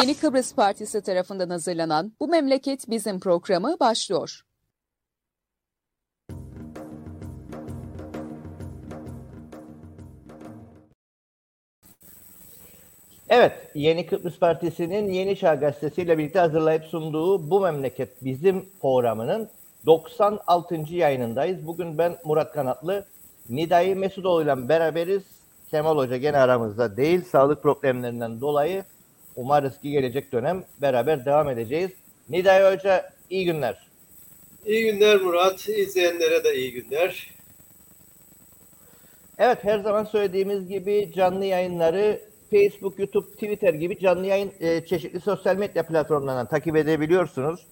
Yeni Kıbrıs Partisi tarafından hazırlanan Bu Memleket Bizim programı başlıyor. Evet, Yeni Kıbrıs Partisi'nin Yeni Çağ Gazetesi ile birlikte hazırlayıp sunduğu Bu Memleket Bizim programının 96. yayınındayız. Bugün ben Murat Kanatlı, Nidai Mesudoğlu ile beraberiz. Kemal Hoca gene aramızda değil. Sağlık problemlerinden dolayı umarız ki gelecek dönem beraber devam edeceğiz. Nidai Hoca iyi günler. İyi günler Murat. İzleyenlere de iyi günler. Evet her zaman söylediğimiz gibi canlı yayınları Facebook, YouTube, Twitter gibi canlı yayın e, çeşitli sosyal medya platformlarından takip edebiliyorsunuz.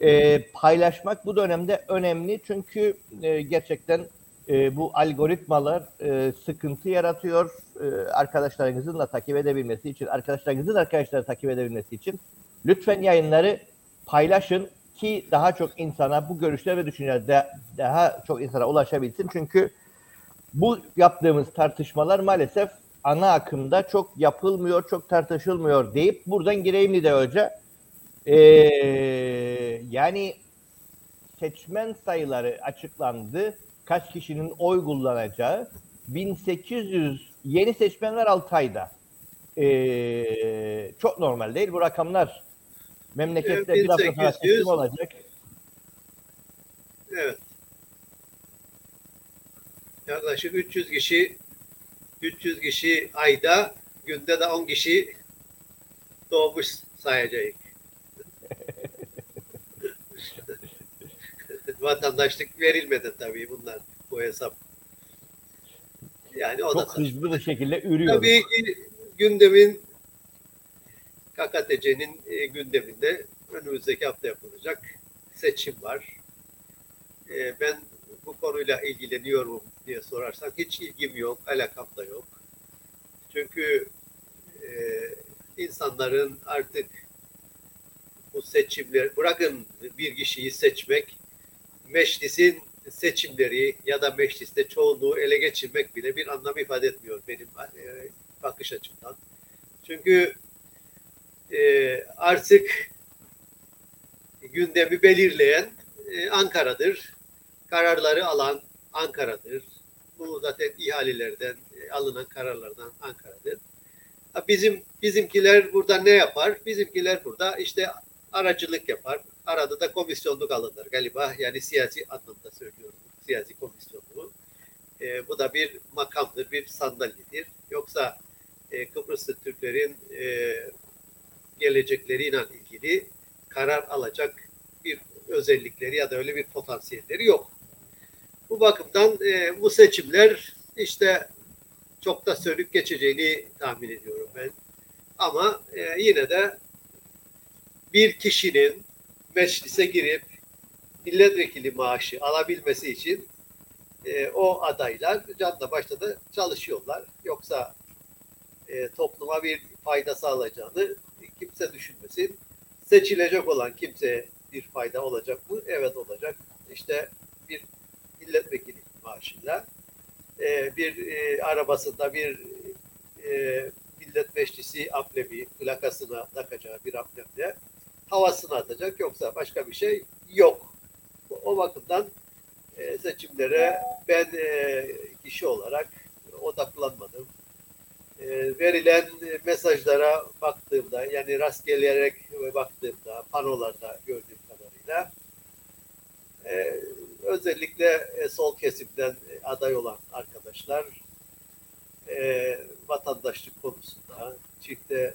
E, paylaşmak bu dönemde önemli çünkü e, gerçekten e, bu algoritmalar e, sıkıntı yaratıyor. E, arkadaşlarınızın da takip edebilmesi için, arkadaşlarınızın arkadaşları takip edebilmesi için lütfen yayınları paylaşın ki daha çok insana bu görüşler ve düşünceler de, daha çok insana ulaşabilsin. Çünkü bu yaptığımız tartışmalar maalesef ana akımda çok yapılmıyor, çok tartışılmıyor deyip buradan gireyim de Hoca. Ee, yani seçmen sayıları açıklandı. Kaç kişinin oy kullanacağı. 1800 yeni seçmenler 6 ayda. Ee, çok normal değil bu rakamlar. Memlekette Evet, bir hafta sonra 1800. seçim olacak. Evet. Yaklaşık 300 kişi 300 kişi ayda günde de 10 kişi doğmuş sayacağız. Vatandaşlık verilmedi tabii bunlar bu hesap. Yani o da Çok hızlı bir şekilde ürüyor. Tabii ki gündemin KKTC'nin e, gündeminde önümüzdeki hafta yapılacak seçim var. E, ben bu konuyla ilgileniyorum diye sorarsan hiç ilgim yok, alakam da yok. Çünkü e, insanların artık bu seçimler, bırakın bir kişiyi seçmek, meclisin seçimleri ya da mecliste çoğunluğu ele geçirmek bile bir anlam ifade etmiyor benim e, bakış açımdan. Çünkü e, artık gündemi belirleyen e, Ankara'dır. Kararları alan Ankara'dır. Bu zaten ihalelerden alınan kararlardan Ankara'dır. Bizim bizimkiler burada ne yapar? Bizimkiler burada işte aracılık yapar. Arada da komisyonluk alınır galiba. Yani siyasi anlamda söylüyorum. Siyasi komisyonluğu. E, bu da bir makamdır, bir sandalyedir. Yoksa e, Kıbrıslı Türklerin e, gelecekleriyle ilgili karar alacak bir özellikleri ya da öyle bir potansiyelleri yok. Bu bakımdan e, bu seçimler işte çok da sönük geçeceğini tahmin ediyorum ben. Ama e, yine de bir kişinin meclise girip milletvekili maaşı alabilmesi için e, o adaylar canla başta da çalışıyorlar. Yoksa e, topluma bir fayda sağlayacağını kimse düşünmesin. Seçilecek olan kimseye bir fayda olacak mı? Evet olacak. İşte bir milletvekili maaşıyla e, bir e, arabasında bir e, millet meclisi amblemi plakasına takacağı bir amblemle havasını atacak yoksa başka bir şey yok. O bakımdan e, seçimlere ben e, kişi olarak odaklanmadım. E, verilen mesajlara baktığımda yani rastgeleyerek baktığımda panolarda gördüğüm kadarıyla özellikle sol kesimden aday olan arkadaşlar vatandaşlık konusunda çifte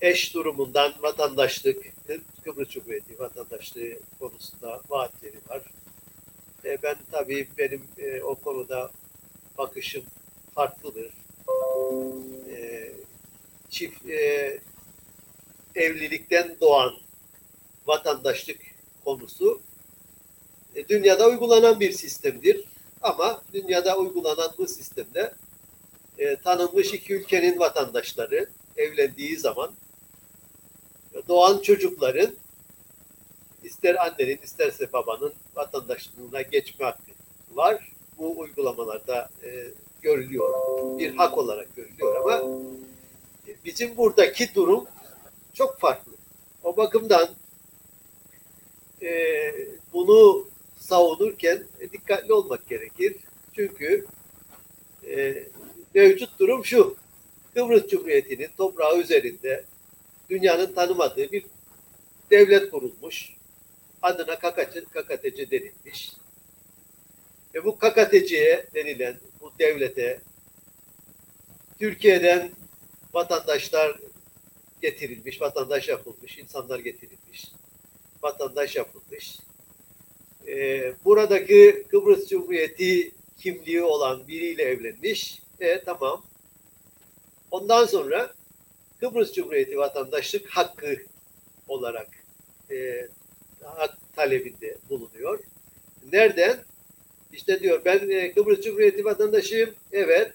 eş durumundan vatandaşlık Kıbrıs Cumhuriyeti vatandaşlığı konusunda vaatleri var. E, ben tabii benim e, o konuda bakışım farklıdır. E, çift e, evlilikten doğan vatandaşlık konusu e, dünyada uygulanan bir sistemdir. Ama dünyada uygulanan bu sistemde e, tanınmış iki ülkenin vatandaşları evlendiği zaman doğan çocukların ister annenin isterse babanın vatandaşlığına geçme hakkı var. Bu uygulamalarda e, görülüyor. Bir hak olarak görülüyor ama bizim buradaki durum çok farklı. O bakımdan e, bunu savunurken dikkatli olmak gerekir. Çünkü e, mevcut durum şu. Kıbrıs Cumhuriyeti'nin toprağı üzerinde dünyanın tanımadığı bir devlet kurulmuş. Adına Kakacı, Kakateci denilmiş. Ve bu Kakateci'ye denilen bu devlete Türkiye'den vatandaşlar getirilmiş, vatandaş yapılmış, insanlar getirilmiş, vatandaş yapılmış. Ee, buradaki Kıbrıs Cumhuriyeti kimliği olan biriyle evlenmiş. E tamam. Ondan sonra Kıbrıs Cumhuriyeti vatandaşlık hakkı olarak e, hak talebinde bulunuyor. Nereden? İşte diyor ben e, Kıbrıs Cumhuriyeti vatandaşıyım. Evet.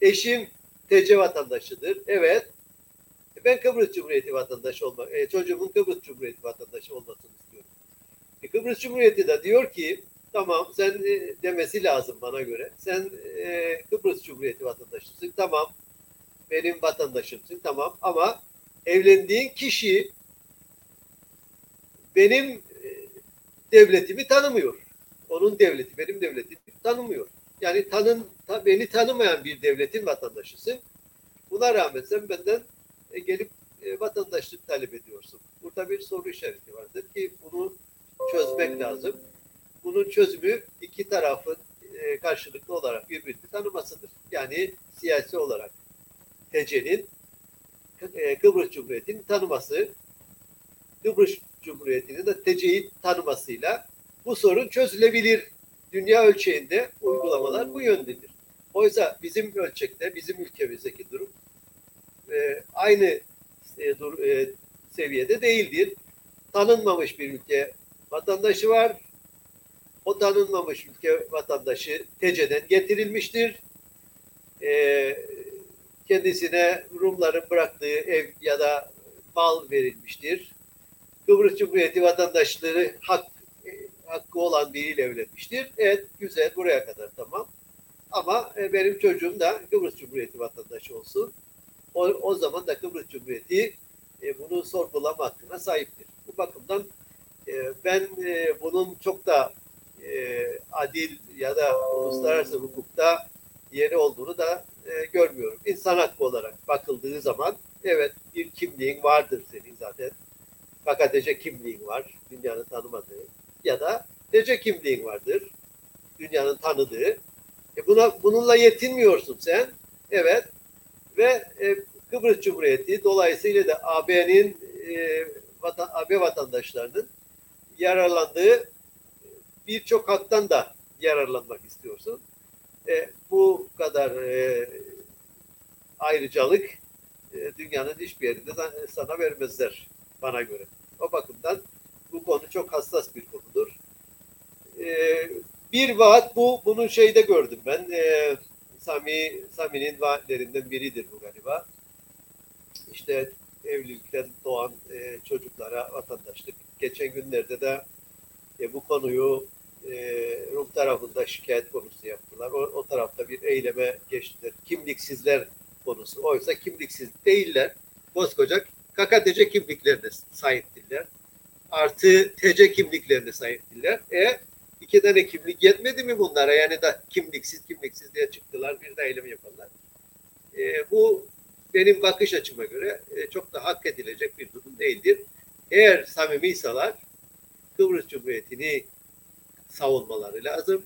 Eşim TC vatandaşıdır. Evet. E, ben Kıbrıs Cumhuriyeti vatandaşı olmak, e, çocuğumun Kıbrıs Cumhuriyeti vatandaşı olmasını istiyorum. E, Kıbrıs Cumhuriyeti de diyor ki tamam sen e, demesi lazım bana göre. Sen e, Kıbrıs Cumhuriyeti vatandaşısın. Tamam. Benim vatandaşımsın. Tamam. Ama evlendiğin kişi benim e, devletimi tanımıyor. Onun devleti benim devletimi tanımıyor. Yani tanın ta, beni tanımayan bir devletin vatandaşısın. Buna rağmen sen benden e, gelip e, vatandaşlık talep ediyorsun. Burada bir soru işareti vardır ki bunu çözmek lazım. Bunun çözümü iki tarafın karşılıklı olarak birbirini tanımasıdır. Yani siyasi olarak TC'nin e, Kıbrıs Cumhuriyeti'ni tanıması, Kıbrıs Cumhuriyeti'nin de TC'yi tanımasıyla bu sorun çözülebilir. Dünya ölçeğinde uygulamalar bu yöndedir. Oysa bizim ölçekte, bizim ülkemizdeki durum e, aynı e, seviyede değildir. Tanınmamış bir ülke vatandaşı var. O tanınmamış ülke vatandaşı TC'den getirilmiştir. Kendisine Rumların bıraktığı ev ya da mal verilmiştir. Kıbrıs Cumhuriyeti vatandaşları hak hakkı olan biriyle evlenmiştir. Evet güzel buraya kadar tamam. Ama e, benim çocuğum da Kıbrıs Cumhuriyeti vatandaşı olsun. O, o zaman da Kıbrıs Cumhuriyeti e, bunu sorgulama hakkına sahiptir. Bu bakımdan e, ben e, bunun çok da e, adil ya da uluslararası hukukta yeri olduğunu da e, görmüyorum. İnsan hakkı olarak bakıldığı zaman evet bir kimliğin vardır senin zaten. KKTC kimliğin var. Dünyanın tanımadığı ya da TC kimliğin vardır. Dünyanın tanıdığı. E buna bununla yetinmiyorsun sen. Evet. Ve e, Kıbrıs Cumhuriyeti dolayısıyla da AB'nin e, vatan, AB vatandaşlarının yararlandığı birçok haktan da yararlanmak istiyorsun. E, bu kadar e, ayrıcalık e, dünyanın hiçbir yerinde sana vermezler bana göre. O bakımdan bu konu çok hassas bir konudur. Ee, bir vaat bu, bunu şeyde gördüm ben. Ee, Sami, Sami'nin vaatlerinden biridir bu galiba. İşte evlilikten doğan e, çocuklara vatandaşlık. Geçen günlerde de e, bu konuyu e, Rum tarafında şikayet konusu yaptılar. O, o tarafta bir eyleme geçtiler. Kimliksizler konusu. Oysa kimliksiz değiller. Koskoca KKTC kimliklerine sahiptirler artı TC kimliklerine sahiptiler. E iki tane kimlik yetmedi mi bunlara? Yani da kimliksiz kimliksiz diye çıktılar bir de eylem yaparlar. E, bu benim bakış açıma göre e, çok da hak edilecek bir durum değildir. Eğer samimiysalar Kıbrıs Cumhuriyeti'ni savunmaları lazım.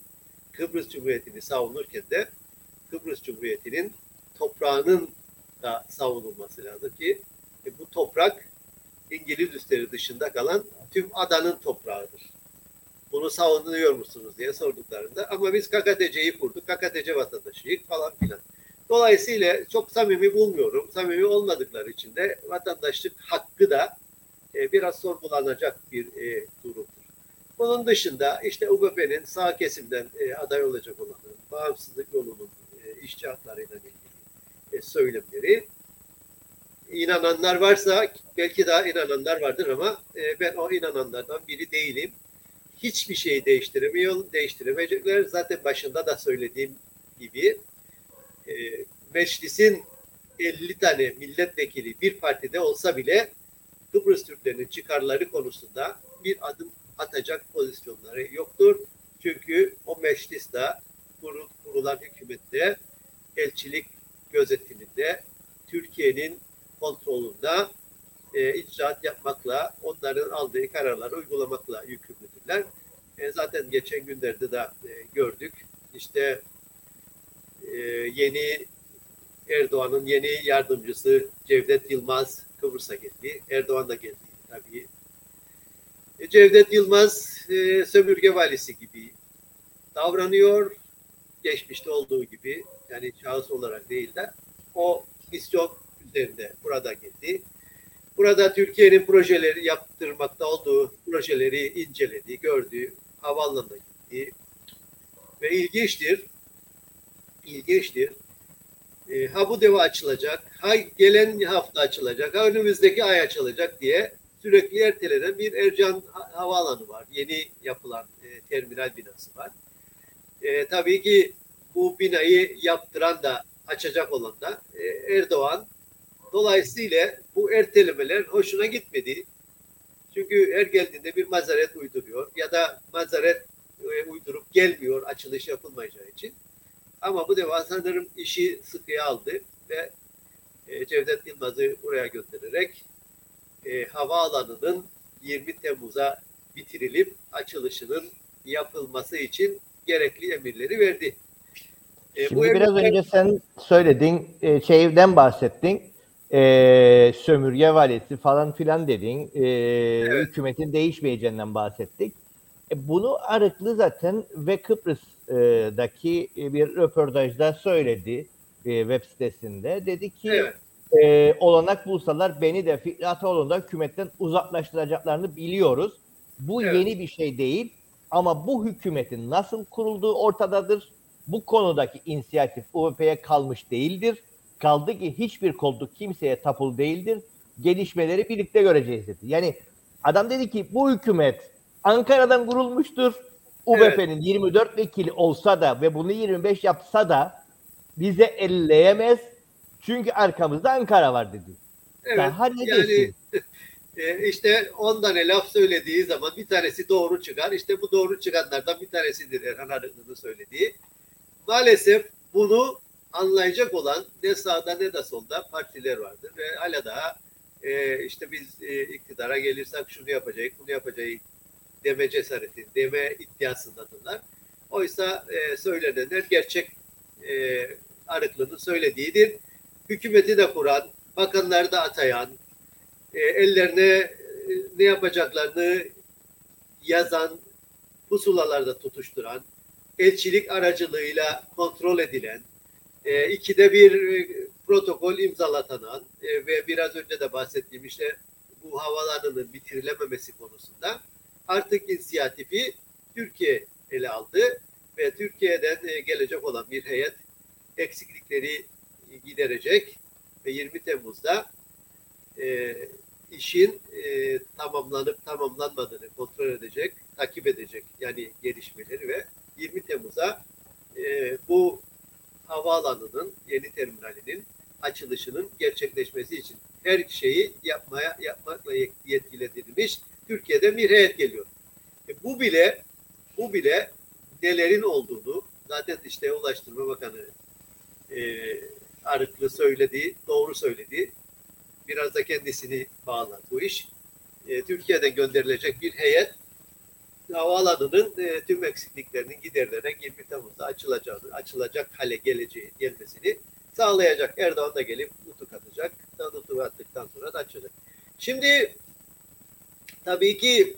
Kıbrıs Cumhuriyeti'ni savunurken de Kıbrıs Cumhuriyeti'nin toprağının da savunulması lazım ki e, bu toprak İngiliz üsleri dışında kalan tüm adanın toprağıdır. Bunu savunuyor musunuz diye sorduklarında ama biz KKTC'yi kurduk, KKTC vatandaşıyız falan filan. Dolayısıyla çok samimi bulmuyorum. Samimi olmadıkları için de vatandaşlık hakkı da e, biraz sorgulanacak bir e, durumdur. Bunun dışında işte UBP'nin sağ kesimden e, aday olacak olanın, bağımsızlık yolunun e, işçi haklarıyla ilgili e, söylemleri inananlar varsa belki daha inananlar vardır ama e, ben o inananlardan biri değilim. Hiçbir şeyi değiştiremiyor, değiştiremeyecekler. Zaten başında da söylediğim gibi e, meclisin 50 tane milletvekili bir partide olsa bile Kıbrıs Türklerinin çıkarları konusunda bir adım atacak pozisyonları yoktur. Çünkü o mecliste kurulan hükümette elçilik gözetiminde Türkiye'nin kontrolünde e, icraat yapmakla, onların aldığı kararları uygulamakla yükümlüdürler. E, zaten geçen günlerde de e, gördük. İşte e, yeni Erdoğan'ın yeni yardımcısı Cevdet Yılmaz Kıbrıs'a geldi. Erdoğan da geldi tabii. E, Cevdet Yılmaz e, sömürge valisi gibi davranıyor. Geçmişte olduğu gibi yani şahıs olarak değil de o misyon üzerinde burada geldi. Burada Türkiye'nin projeleri yaptırmakta olduğu projeleri inceledi, gördü, havaalanına gitti. Ve ilginçtir, ilginçtir. E, ha bu deva açılacak, ha gelen hafta açılacak, ha önümüzdeki ay açılacak diye sürekli ertelenen bir Ercan Havaalanı var. Yeni yapılan e, terminal binası var. E, tabii ki bu binayı yaptıran da açacak olan da e, Erdoğan. Dolayısıyla bu ertelemeler hoşuna gitmedi. Çünkü her geldiğinde bir mazeret uyduruyor ya da mazeret e, uydurup gelmiyor açılış yapılmayacağı için. Ama bu defa sanırım işi sıkıya aldı ve e, Cevdet Yılmaz'ı buraya göndererek e, havaalanının 20 Temmuz'a bitirilip açılışının yapılması için gerekli emirleri verdi. E, Şimdi bu biraz emirler... önce sen söyledin, e, şeyden bahsettin, e, sömürge valisi falan filan dedin, e, evet. hükümetin değişmeyeceğinden bahsettik. E, bunu Arıklı zaten ve Kıbrıs'daki bir röportajda söyledi e, web sitesinde. Dedi ki evet. E, olanak bulsalar beni de Fikri Ataoğlu'nu da hükümetten uzaklaştıracaklarını biliyoruz. Bu evet. yeni bir şey değil ama bu hükümetin nasıl kurulduğu ortadadır. Bu konudaki inisiyatif UVP'ye kalmış değildir. Kaldı ki hiçbir koltuk kimseye tapul değildir. Gelişmeleri birlikte göreceğiz dedi. Yani adam dedi ki bu hükümet Ankara'dan kurulmuştur. UBP'nin evet. 24 vekili olsa da ve bunu 25 yapsa da bize elleyemez. Çünkü arkamızda Ankara var dedi. Evet. Daha ne yani, e, işte 10 tane laf söylediği zaman bir tanesi doğru çıkar. İşte bu doğru çıkanlardan bir tanesidir Erhan Arıklı'nın söylediği. Maalesef bunu anlayacak olan ne sağda ne de solda partiler vardır ve hala daha e, işte biz e, iktidara gelirsek şunu yapacağız, bunu yapacağız deme cesareti, deme iddiasındadırlar. Oysa e, söylenenler gerçek e, Arıklı'nın söylediğidir. Hükümeti de kuran, bakanları da atayan, e, ellerine e, ne yapacaklarını yazan, pusulalarda tutuşturan, elçilik aracılığıyla kontrol edilen, e, ikide bir e, protokol imzalatanan e, ve biraz önce de bahsettiğim işte bu havalarının bitirilememesi konusunda artık inisiyatifi Türkiye ele aldı ve Türkiye'den e, gelecek olan bir heyet eksiklikleri giderecek ve 20 Temmuz'da e, işin e, tamamlanıp tamamlanmadığını kontrol edecek, takip edecek yani gelişmeleri ve 20 Temmuz'a e, bu havaalanının yeni terminalinin açılışının gerçekleşmesi için her şeyi yapmaya yapmakla yetkilendirilmiş Türkiye'de bir heyet geliyor. E, bu bile bu bile nelerin olduğunu zaten işte Ulaştırma Bakanı e, Arıklı söyledi, doğru söyledi. Biraz da kendisini bağlar bu iş. E, Türkiye'den gönderilecek bir heyet havaalanının e, tüm eksikliklerinin giderilerek 20 Temmuz'da açılacağını, açılacak hale geleceği gelmesini sağlayacak. Erdoğan da gelip nutuk atacak. Nutuk attıktan sonra da açacak. Şimdi tabii ki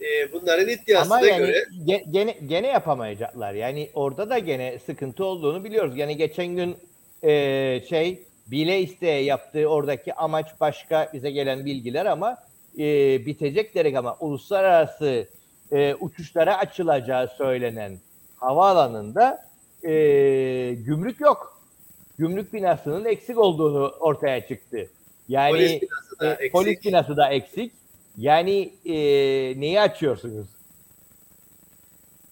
e, bunların iddiasına Ama yani göre gene, gene yapamayacaklar. Yani orada da gene sıkıntı olduğunu biliyoruz. Yani geçen gün e, şey bile isteye yaptığı oradaki amaç başka bize gelen bilgiler ama e, bitecek derek ama uluslararası e, uçuşlara açılacağı söylenen havaalanında e, gümrük yok. Gümrük binasının eksik olduğunu ortaya çıktı. Yani polis binası da, e, eksik. Polis binası da eksik. Yani e, neyi açıyorsunuz?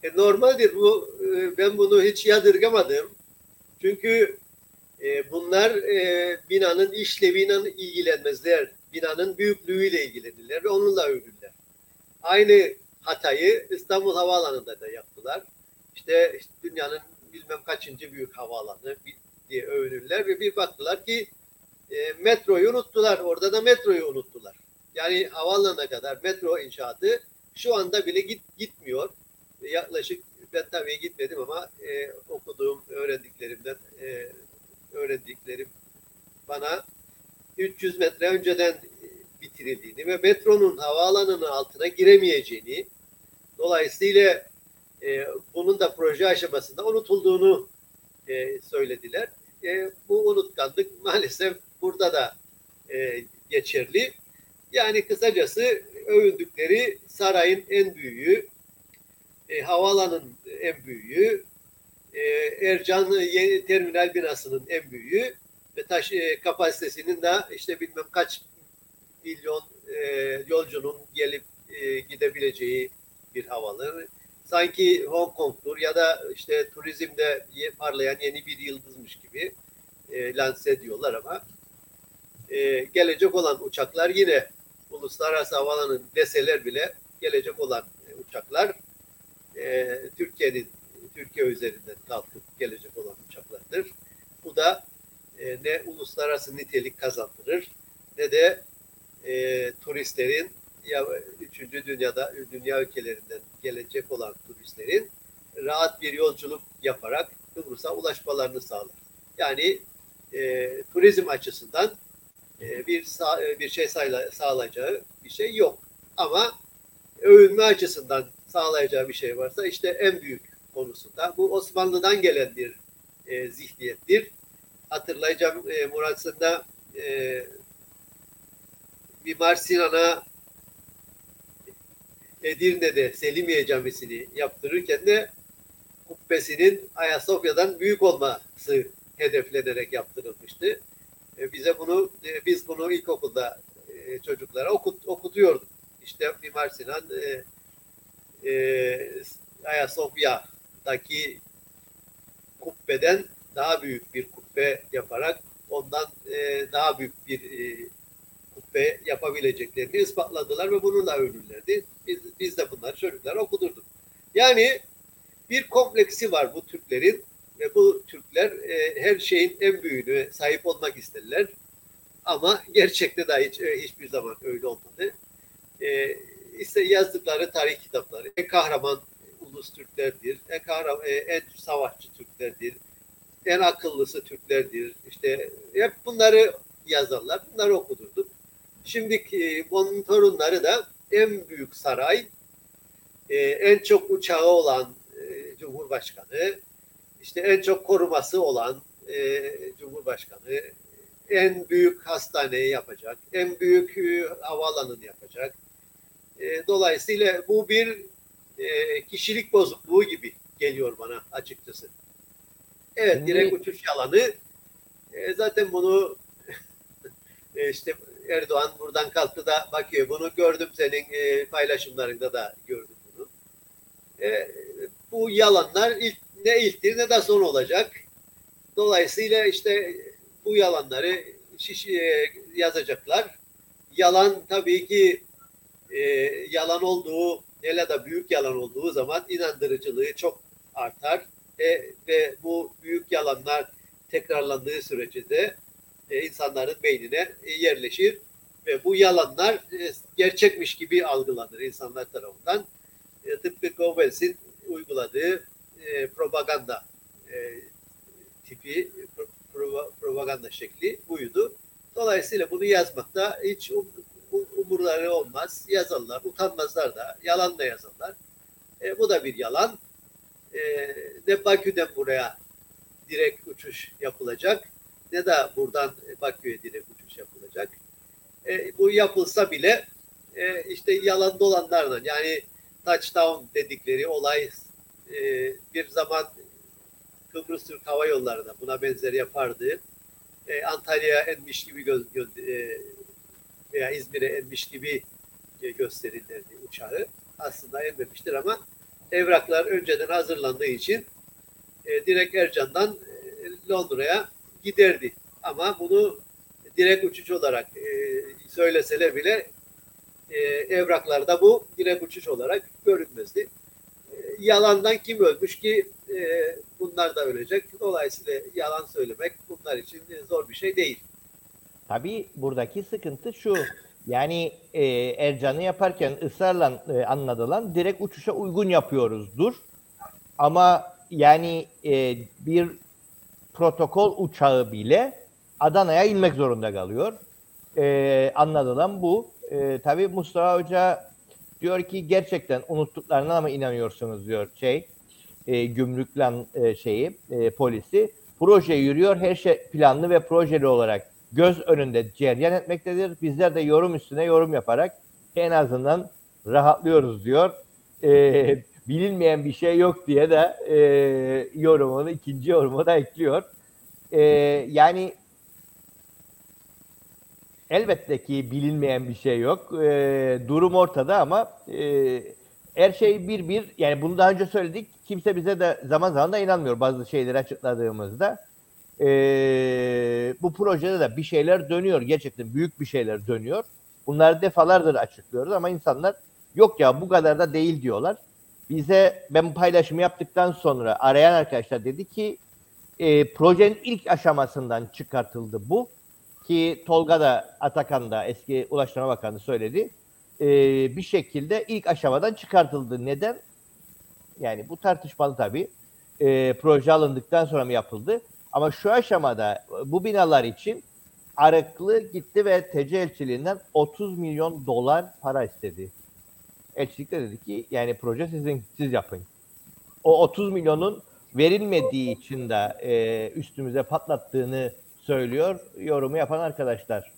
E, normaldir bu. E, ben bunu hiç yadırgamadım. Çünkü E, bunlar e, binanın işleviyle ilgilenmezler. Binanın büyüklüğüyle ilgilenirler ve onunla övünürler. Aynı hatayı İstanbul Havaalanı'nda da yaptılar. İşte, işte dünyanın bilmem kaçıncı büyük havaalanı diye övünürler ve bir baktılar ki e, metroyu unuttular. Orada da metroyu unuttular. Yani havaalanına kadar metro inşaatı şu anda bile git, gitmiyor. Yaklaşık ben tabii gitmedim ama e, okuduğum öğrendiklerimden e, öğrendiklerim bana 300 metre önceden bitirildiğini ve metronun havaalanının altına giremeyeceğini dolayısıyla e, bunun da proje aşamasında unutulduğunu e, söylediler. E, bu unutkanlık maalesef burada da e, geçerli. Yani kısacası övündükleri sarayın en büyüğü, e, havaalanın en büyüğü, e, Ercan yeni terminal binasının en büyüğü ve taş e, kapasitesinin de işte bilmem kaç milyon e, yolcunun gelip e, gidebileceği bir havalı. Sanki Hong Kong'tur ya da işte turizmde parlayan yeni bir yıldızmış gibi e, lanse ediyorlar ama gelecek olan uçaklar yine uluslararası havalanın deseler bile gelecek olan uçaklar Türkiye'nin Türkiye üzerinden kalkıp gelecek olan uçaklardır. Bu da e, ne uluslararası nitelik kazandırır ne de e, turistlerin ya üçüncü dünyada dünya ülkelerinden gelecek olan turistlerin rahat bir yolculuk yaparak Kıbrıs'a ulaşmalarını sağlar. Yani e, turizm açısından e, bir e, bir şey sağlayacağı bir şey yok. Ama övünme açısından sağlayacağı bir şey varsa işte en büyük konusunda bu Osmanlı'dan gelen bir e, zihniyettir. Hatırlayacağım e, Murat Sın'da e, Mimar Sinan'a Edirne'de Selimiye Camisi'ni yaptırırken de kubbesinin Ayasofya'dan büyük olması hedeflenerek yaptırılmıştı. E, bize bunu e, biz bunu ilkokulda e, çocuklara okut, okutuyorduk. İşte Mimar Sinan e, e, Ayasofya'daki kubbeden daha büyük bir kubbe yaparak ondan e, daha büyük bir e, kubbe yapabileceklerini ispatladılar ve bununla övünürlerdi. Biz, biz de bunları çocuklara okudurduk. Yani bir kompleksi var bu Türklerin ve bu Türkler e, her şeyin en büyüğünü sahip olmak isterler. Ama gerçekte de hiç, e, hiçbir zaman öyle olmadı. E, işte yazdıkları tarih kitapları kahraman ulus Türklerdir, en kahraman, e, en savaşçı Türklerdir, en akıllısı Türklerdir. İşte hep bunları yazarlar, bunları okudurduk. Şimdiki onun torunları da en büyük saray, e, en çok uçağı olan e, Cumhurbaşkanı, işte en çok koruması olan e, Cumhurbaşkanı, en büyük hastaneyi yapacak, en büyük e, havaalanını yapacak. E, dolayısıyla bu bir e, kişilik bozukluğu gibi geliyor bana açıkçası. Evet, Şimdi... direkt uçuş yalanı. E, zaten bunu e, işte Erdoğan buradan kalktı da bakıyor. Bunu gördüm senin e, paylaşımlarında da gördüm bunu. E, bu yalanlar ilk, ne ilktir ne de son olacak. Dolayısıyla işte bu yalanları şiş, e, yazacaklar. Yalan tabii ki e, yalan olduğu hele de büyük yalan olduğu zaman inandırıcılığı çok artar. E, ve bu büyük yalanlar tekrarlandığı sürece de e, insanların beynine e, yerleşir ve bu yalanlar e, gerçekmiş gibi algılanır insanlar tarafından. E, tıpkı Goebbels'in uyguladığı e, propaganda e, tipi pro, propaganda şekli buydu. Dolayısıyla bunu yazmakta hiç um, umurları olmaz. Yazarlar, utanmazlar da, yalan da yazarlar. E, bu da bir yalan. E, ne Bakü'den buraya direkt uçuş yapılacak ne de buradan Bakü'ye direkt uçuş yapılacak. E, bu yapılsa bile e, işte yalan dolanlarla yani touchdown dedikleri olay e, bir zaman Kıbrıs Türk Hava Yolları'na buna benzer yapardı. E, Antalya'ya enmiş gibi göz, göz, e, veya İzmir'e enmiş gibi e, gösterilirdi uçağı. Aslında enmemiştir ama evraklar önceden hazırlandığı için e, direkt Ercan'dan e, Londra'ya giderdi. Ama bunu direkt uçuş olarak e, söyleseler bile evraklarda bu direkt uçuş olarak görünmezdi. Yalandan kim ölmüş ki bunlar da ölecek. Dolayısıyla yalan söylemek bunlar için zor bir şey değil. Tabii buradaki sıkıntı şu. Yani e, Ercan'ı yaparken ısrarla e, anlatılan direkt uçuşa uygun yapıyoruzdur. Ama yani e, bir protokol uçağı bile Adana'ya inmek zorunda kalıyor. E, anlatılan bu. E, tabii Mustafa Hoca diyor ki gerçekten unuttuklarına mı inanıyorsunuz diyor şey e, gümrükle e, şeyi e, polisi. Proje yürüyor her şey planlı ve projeli olarak göz önünde ceryan etmektedir. Bizler de yorum üstüne yorum yaparak en azından rahatlıyoruz diyor. E, bilinmeyen bir şey yok diye de e, yorumunu ikinci yorumu da ekliyor. E, yani elbette ki bilinmeyen bir şey yok. E, durum ortada ama e, her şey bir bir yani bunu daha önce söyledik. Kimse bize de zaman zaman da inanmıyor bazı şeyleri açıkladığımızda. E, bu projede de bir şeyler dönüyor. Gerçekten büyük bir şeyler dönüyor. Bunları defalardır açıklıyoruz ama insanlar yok ya bu kadar da değil diyorlar. Bize ben paylaşımı yaptıktan sonra arayan arkadaşlar dedi ki e, projenin ilk aşamasından çıkartıldı bu. Ki Tolga da Atakan da eski Ulaştırma Bakanı söyledi. E, bir şekilde ilk aşamadan çıkartıldı. Neden? Yani bu tartışmalı tabii. E, proje alındıktan sonra mı yapıldı? Ama şu aşamada bu binalar için Arıklı gitti ve TC elçiliğinden 30 milyon dolar para istedi. Elçilik de dedi ki yani proje sizin, siz yapın. O 30 milyonun verilmediği için de e, üstümüze patlattığını söylüyor yorumu yapan arkadaşlar.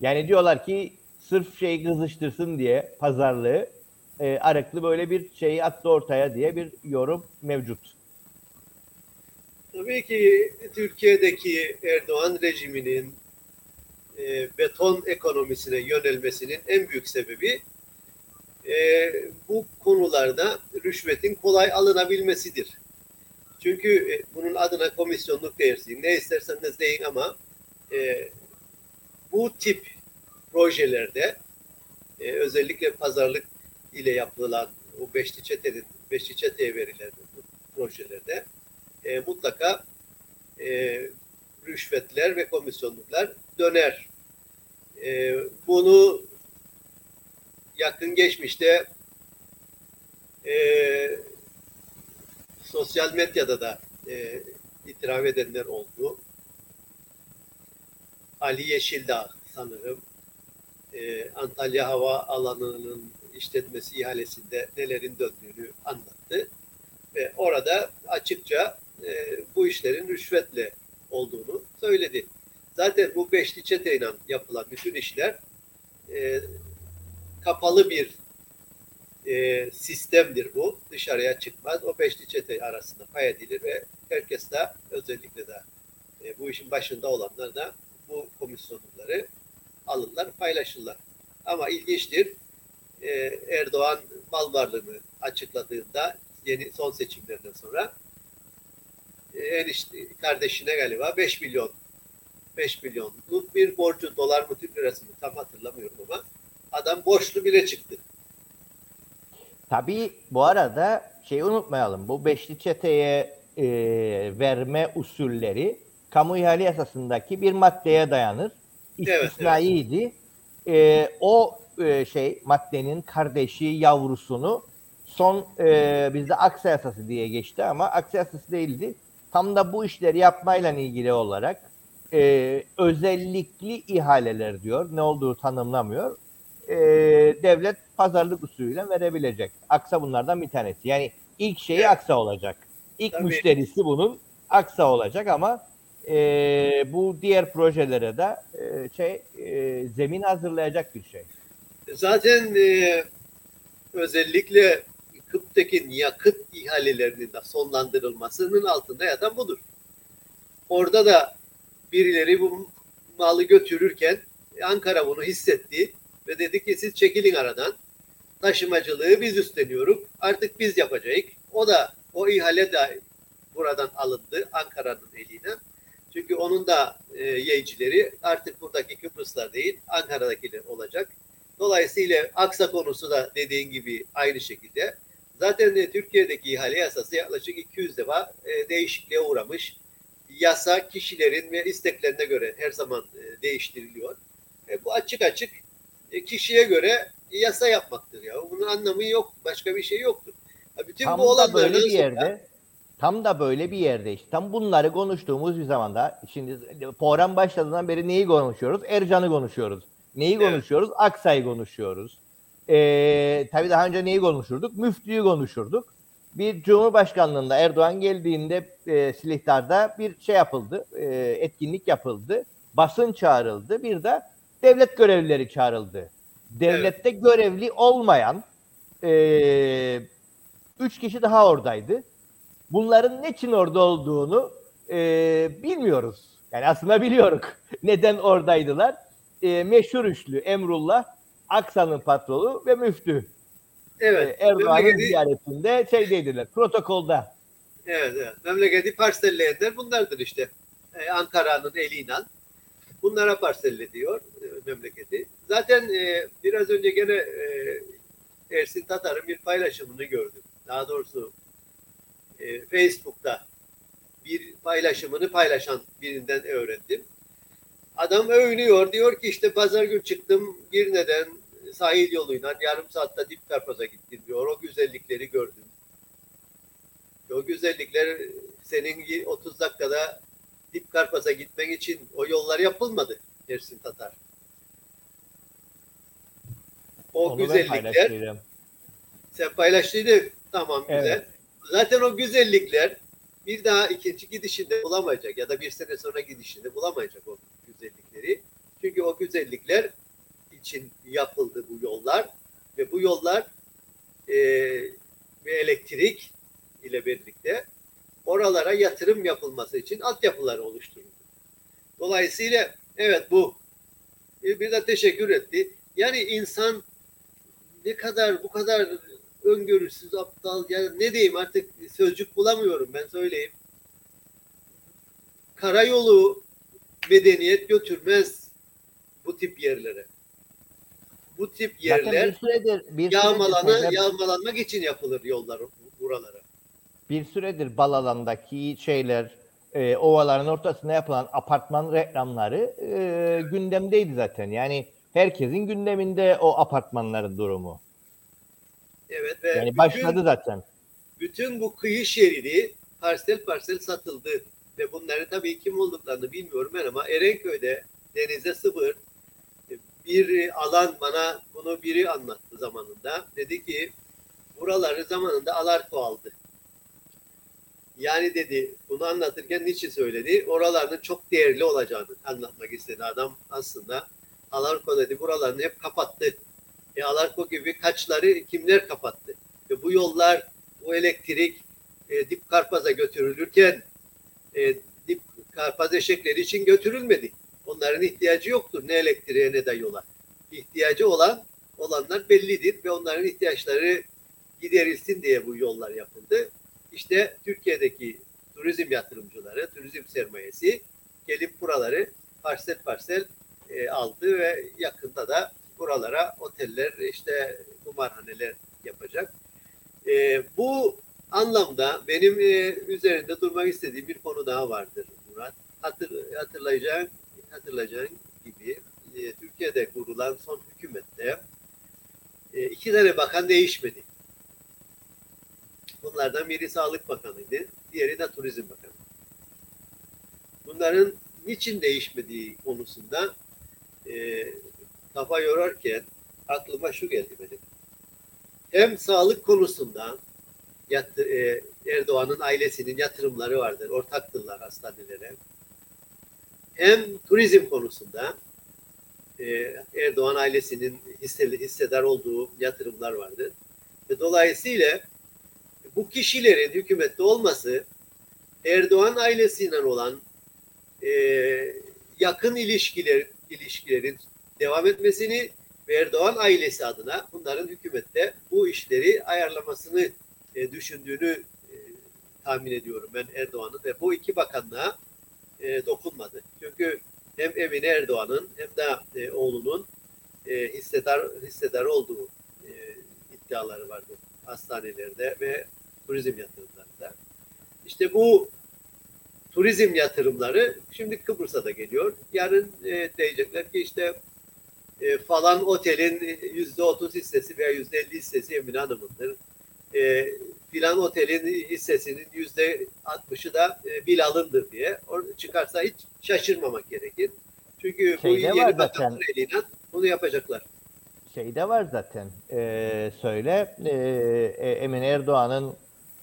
Yani diyorlar ki sırf şey kızıştırsın diye pazarlığı e, Arıklı böyle bir şeyi attı ortaya diye bir yorum mevcut. Tabii ki Türkiye'deki Erdoğan rejiminin e, beton ekonomisine yönelmesinin en büyük sebebi e, bu konularda rüşvetin kolay alınabilmesidir. Çünkü e, bunun adına komisyonluk dersin, ne isterseniz deyin ama e, bu tip projelerde e, özellikle pazarlık ile yapılan o beşli çetenin beşli çeteye verilen bu projelerde e, mutlaka e, rüşvetler ve komisyonluklar döner. E, bunu yakın geçmişte e, sosyal medyada da e, itiraf edenler oldu. Ali Yeşildağ sanırım e, Antalya Hava Alanı'nın işletmesi ihalesinde nelerin döndüğünü anlattı. Ve orada açıkça e, bu işlerin rüşvetle olduğunu söyledi. Zaten bu beşli çeteyle yapılan bütün işler e, kapalı bir e, sistemdir bu. Dışarıya çıkmaz. O beşli çete arasında pay edilir ve herkes de özellikle de e, bu işin başında olanlar da bu komisyonları alırlar, paylaşırlar. Ama ilginçtir. E, Erdoğan mal varlığını açıkladığında yeni son seçimlerden sonra enişte kardeşine galiba 5 milyon 5 milyonluk bir borcu dolar mı Türk lirası mı tam hatırlamıyorum ama adam borçlu bile çıktı. Tabii bu arada şeyi unutmayalım. Bu beşli çeteye e, verme usulleri kamu ihale yasasındaki bir maddeye dayanır. İstisnaiydi. Evet, evet. E, o e, şey maddenin kardeşi yavrusunu son e, bizde aksa yasası diye geçti ama aksa yasası değildi. Tam da bu işleri yapmayla ilgili olarak e, özellikli ihaleler diyor. Ne olduğu tanımlamıyor. E, devlet pazarlık usulüyle verebilecek. Aksa bunlardan bir tanesi. Yani ilk şeyi evet. aksa olacak. İlk Tabii. müşterisi bunun aksa olacak ama e, bu diğer projelere de e, şey e, zemin hazırlayacak bir şey. Zaten e, özellikle Kıp'taki yakıt ihalelerinin de sonlandırılmasının altında yatan budur. Orada da birileri bu malı götürürken Ankara bunu hissetti ve dedi ki siz çekilin aradan. Taşımacılığı biz üstleniyoruz. Artık biz yapacağız. O da o ihale de buradan alındı Ankara'nın eliyle Çünkü onun da e, yayıncıları artık buradaki Kıbrıslar değil Ankara'dakiler olacak. Dolayısıyla Aksa konusu da dediğin gibi aynı şekilde. Zaten de Türkiye'deki ihale yasası yaklaşık 200 defa e, değişikliğe uğramış. Yasa kişilerin ve isteklerine göre her zaman e, değiştiriliyor. E, bu açık açık e, kişiye göre yasa yapmaktır ya. Bunun anlamı yok. Başka bir şey yoktur. Ya bütün Tam bu da böyle bir sonra- yerde tam da böyle bir yerde işte tam bunları konuştuğumuz bir zamanda şimdi program başladığından beri neyi konuşuyoruz? Ercan'ı konuşuyoruz. Neyi Evet. konuşuyoruz? Aksa'yı konuşuyoruz. Ee, tabii daha önce neyi konuşurduk? Müftüyü konuşurduk. Bir Cumhurbaşkanlığında Erdoğan geldiğinde e, Silihtar'da bir şey yapıldı. e, etkinlik yapıldı. Basın çağrıldı. Bir de devlet görevlileri çağrıldı. Devlette görevli olmayan e, üç kişi daha oradaydı. Bunların ne için orada olduğunu e, bilmiyoruz. Yani aslında biliyoruz. Neden oradaydılar? E, meşhur üçlü Emrullah, Aksa'nın patronu ve müftü. Evet. E, Erdoğan'ın ziyaretinde şeydeydiler, protokolda. Evet, evet. Memleketi parselleyenler bunlardır işte. Ee, Ankara'nın eliyle. Bunlara parselle diyor e, memleketi. Zaten e, biraz önce gene e, Ersin Tatar'ın bir paylaşımını gördüm. Daha doğrusu e, Facebook'ta bir paylaşımını paylaşan birinden öğrendim. Adam övünüyor. Diyor ki işte pazar gün çıktım Girne'den sahil yoluyla yarım saatte Dip Karpaz'a gittim diyor. O güzellikleri gördüm. O güzellikler senin 30 dakikada Dip Karpaz'a gitmen için o yollar yapılmadı Ersin Tatar. O Onu güzellikler sen paylaştıydın. Tamam güzel. Evet. Zaten o güzellikler bir daha ikinci gidişinde bulamayacak ya da bir sene sonra gidişinde bulamayacak o güzellikleri. Çünkü o güzellikler için yapıldı bu yollar ve bu yollar e, ve elektrik ile birlikte oralara yatırım yapılması için altyapılar oluşturuldu. Dolayısıyla evet bu bir bir de teşekkür etti. Yani insan ne kadar bu kadar öngörüsüz, aptal yani ne diyeyim artık sözcük bulamıyorum ben söyleyeyim. Karayolu medeniyet götürmez bu tip yerlere. Bu tip Zaten yerler bir süredir, bir yağmalana, süredir, yağmalanmak için yapılır yollar buralara. bir süredir Balalan'daki şeyler, e, ovaların ortasında yapılan apartman reklamları e, gündemdeydi zaten. Yani herkesin gündeminde o apartmanların durumu. Evet ve Yani bütün- başladı zaten. bütün bu kıyı şeridi parsel parsel satıldı ve bunların tabii kim olduklarını bilmiyorum ben ama Erenköy'de denize sıfır bir alan bana bunu biri anlattı zamanında. Dedi ki buraları zamanında Alarko aldı. Yani dedi bunu anlatırken niçin söyledi? Oraların çok değerli olacağını anlatmak istedi adam aslında. Alarko dedi buralarını hep kapattı. E Alarko gibi kaçları kimler kapattı? Ve bu yollar bu elektrik e, dip karpaza götürülürken e, dip karpaz eşekleri için götürülmedi. Onların ihtiyacı yoktur ne elektriğe ne de yola. İhtiyacı olan olanlar bellidir ve onların ihtiyaçları giderilsin diye bu yollar yapıldı. İşte Türkiye'deki turizm yatırımcıları, turizm sermayesi gelip buraları parsel parsel e, aldı ve yakında da buralara oteller, işte kumarhaneler yapacak. E, bu anlamda benim e, üzerinde durmak istediğim bir konu daha vardır Murat. Hatır, hatırlayacağın, hatırlayacağın gibi e, Türkiye'de kurulan son hükümette e, iki tane bakan değişmedi. Bunlardan biri Sağlık Bakanı'ydı, diğeri de Turizm Bakanı. Bunların niçin değişmediği konusunda e, kafa yorarken aklıma şu geldi benim. Hem sağlık konusunda yat, e, Erdoğan'ın ailesinin yatırımları vardır, ortaktırlar hastanelere. Hem turizm konusunda e, Erdoğan ailesinin hissedar olduğu yatırımlar vardır. Ve dolayısıyla bu kişilerin hükümette olması Erdoğan ailesiyle olan e, yakın ilişkiler ilişkilerin devam etmesini ve Erdoğan ailesi adına bunların hükümette bu işleri ayarlamasını e, düşündüğünü tahmin ediyorum ben Erdoğan'ın ve bu iki bakanlığa e, dokunmadı. Çünkü hem Emine Erdoğan'ın hem de e, oğlunun e, hissedar hissedar olduğu e, iddiaları vardı hastanelerde ve turizm yatırımlarında. İşte bu turizm yatırımları şimdi Kıbrıs'a da geliyor. Yarın e, diyecekler ki işte e, falan otelin yüzde otuz hissesi veya yüzde elli hissesi Emine Hanım'ındır. E, filan otelin hissesinin yüzde altmışı da e, Bilal'ındır diye. Orada çıkarsa hiç şaşırmamak gerekir. Çünkü bu Şeyde yeni bakanın eliyle bunu yapacaklar. Şeyde var zaten. Ee, söyle. Ee, e, Emine Erdoğan'ın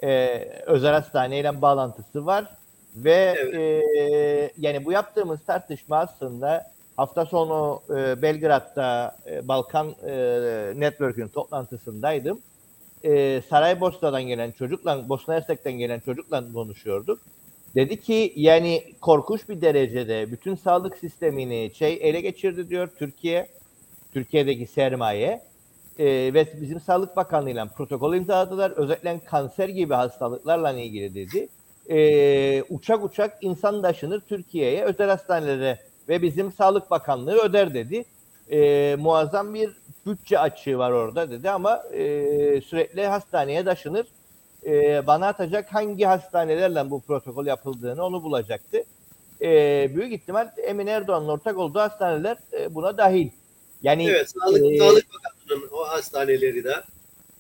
e, özel hastaneyle bağlantısı var ve Evet. e, yani bu yaptığımız tartışma aslında hafta sonu e, Belgrad'da e, Balkan e, Network'ün toplantısındaydım. E, Saraybosna'dan gelen çocukla, Bosna Hersek'ten gelen çocukla konuşuyorduk. Dedi ki yani korkunç bir derecede bütün sağlık sistemini şey ele geçirdi diyor Türkiye. Türkiye'deki sermaye e, ve bizim Sağlık Bakanlığı'yla protokol imzaladılar. Özellikle kanser gibi hastalıklarla ilgili dedi. E, uçak uçak insan taşınır Türkiye'ye, özel hastanelere ve bizim Sağlık Bakanlığı öder dedi. E, muazzam bir bütçe açığı var orada dedi ama e, sürekli hastaneye taşınır. E, bana atacak hangi hastanelerle bu protokol yapıldığını onu bulacaktı. E, büyük ihtimal Emin Erdoğan'ın ortak olduğu hastaneler e, buna dahil. Yani Evet, Sağlık, e, Sağlık Bakanlığı'nın o hastaneleri de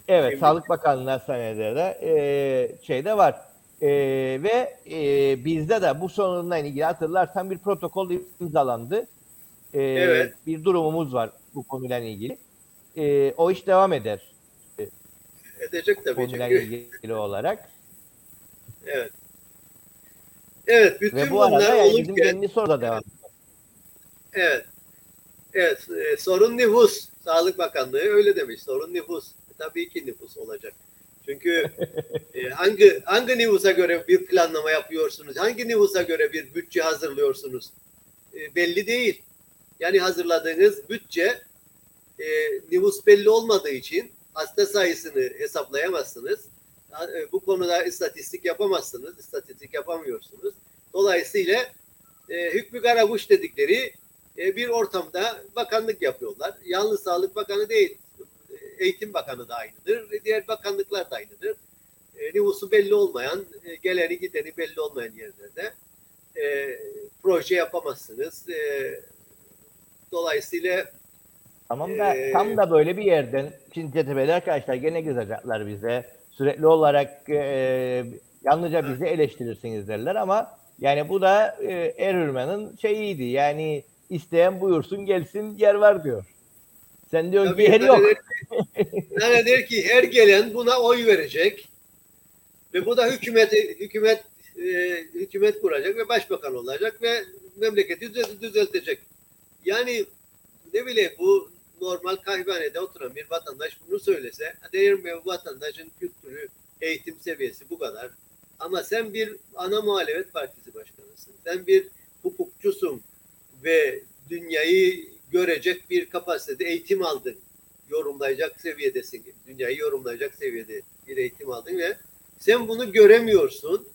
Evet, Emin. Sağlık Bakanlığı hastaneleri de e, şeyde var. E, ve e, bizde de bu sorunla ilgili hatırlarsan bir protokol imzalandı. E, Evet. Bir durumumuz var bu konuyla ilgili. E, o iş devam eder edecek tabii konuyla çünkü. ilgili olarak. Evet. Evet, bütün Ve bu bunlar arada yani bizim olurken kendi soru da devam Evet. Evet, e, sorun nüfus. Sağlık Bakanlığı öyle demiş. Sorun nüfus. Tabii ki nüfus olacak. Çünkü e, hangi hangi nüfusa göre bir planlama yapıyorsunuz? Hangi nüfusa göre bir bütçe hazırlıyorsunuz? E, belli değil. Yani hazırladığınız bütçe e, nüfus belli olmadığı için hasta sayısını hesaplayamazsınız. E, Bu konuda istatistik yapamazsınız. istatistik yapamıyorsunuz. Dolayısıyla e, hükmü karabuş dedikleri e, bir ortamda bakanlık yapıyorlar. Yalnız Sağlık Bakanı değil, Eğitim Bakanı da aynıdır, diğer bakanlıklar da aynıdır. E, nüfusu belli olmayan, e, geleni gideni belli olmayan yerlerde e, proje yapamazsınız. E, dolayısıyla Tamam da Ee, tam da böyle bir yerden şimdi CTP'li arkadaşlar gene kızacaklar bize. Sürekli olarak e, yalnızca bizi eleştirirsiniz derler ama yani bu da e, Erhürmen'in şeyiydi. Yani isteyen buyursun gelsin yer var diyor. Sen diyorsun Tabii ki yer yok. Yani der ki her gelen buna oy verecek ve bu da hükümet hükümet e, hükümet kuracak ve başbakan olacak ve memleketi düze- düzeltecek. Yani ne bileyim bu normal kahvehanede oturan bir vatandaş bunu söylese derim ben vatandaşın kültürü, eğitim seviyesi bu kadar. Ama sen bir ana muhalefet partisi başkanısın. Sen bir hukukçusun ve dünyayı görecek bir kapasitede eğitim aldın yorumlayacak seviyedesin. Dünyayı yorumlayacak seviyede bir eğitim aldın ve sen bunu göremiyorsun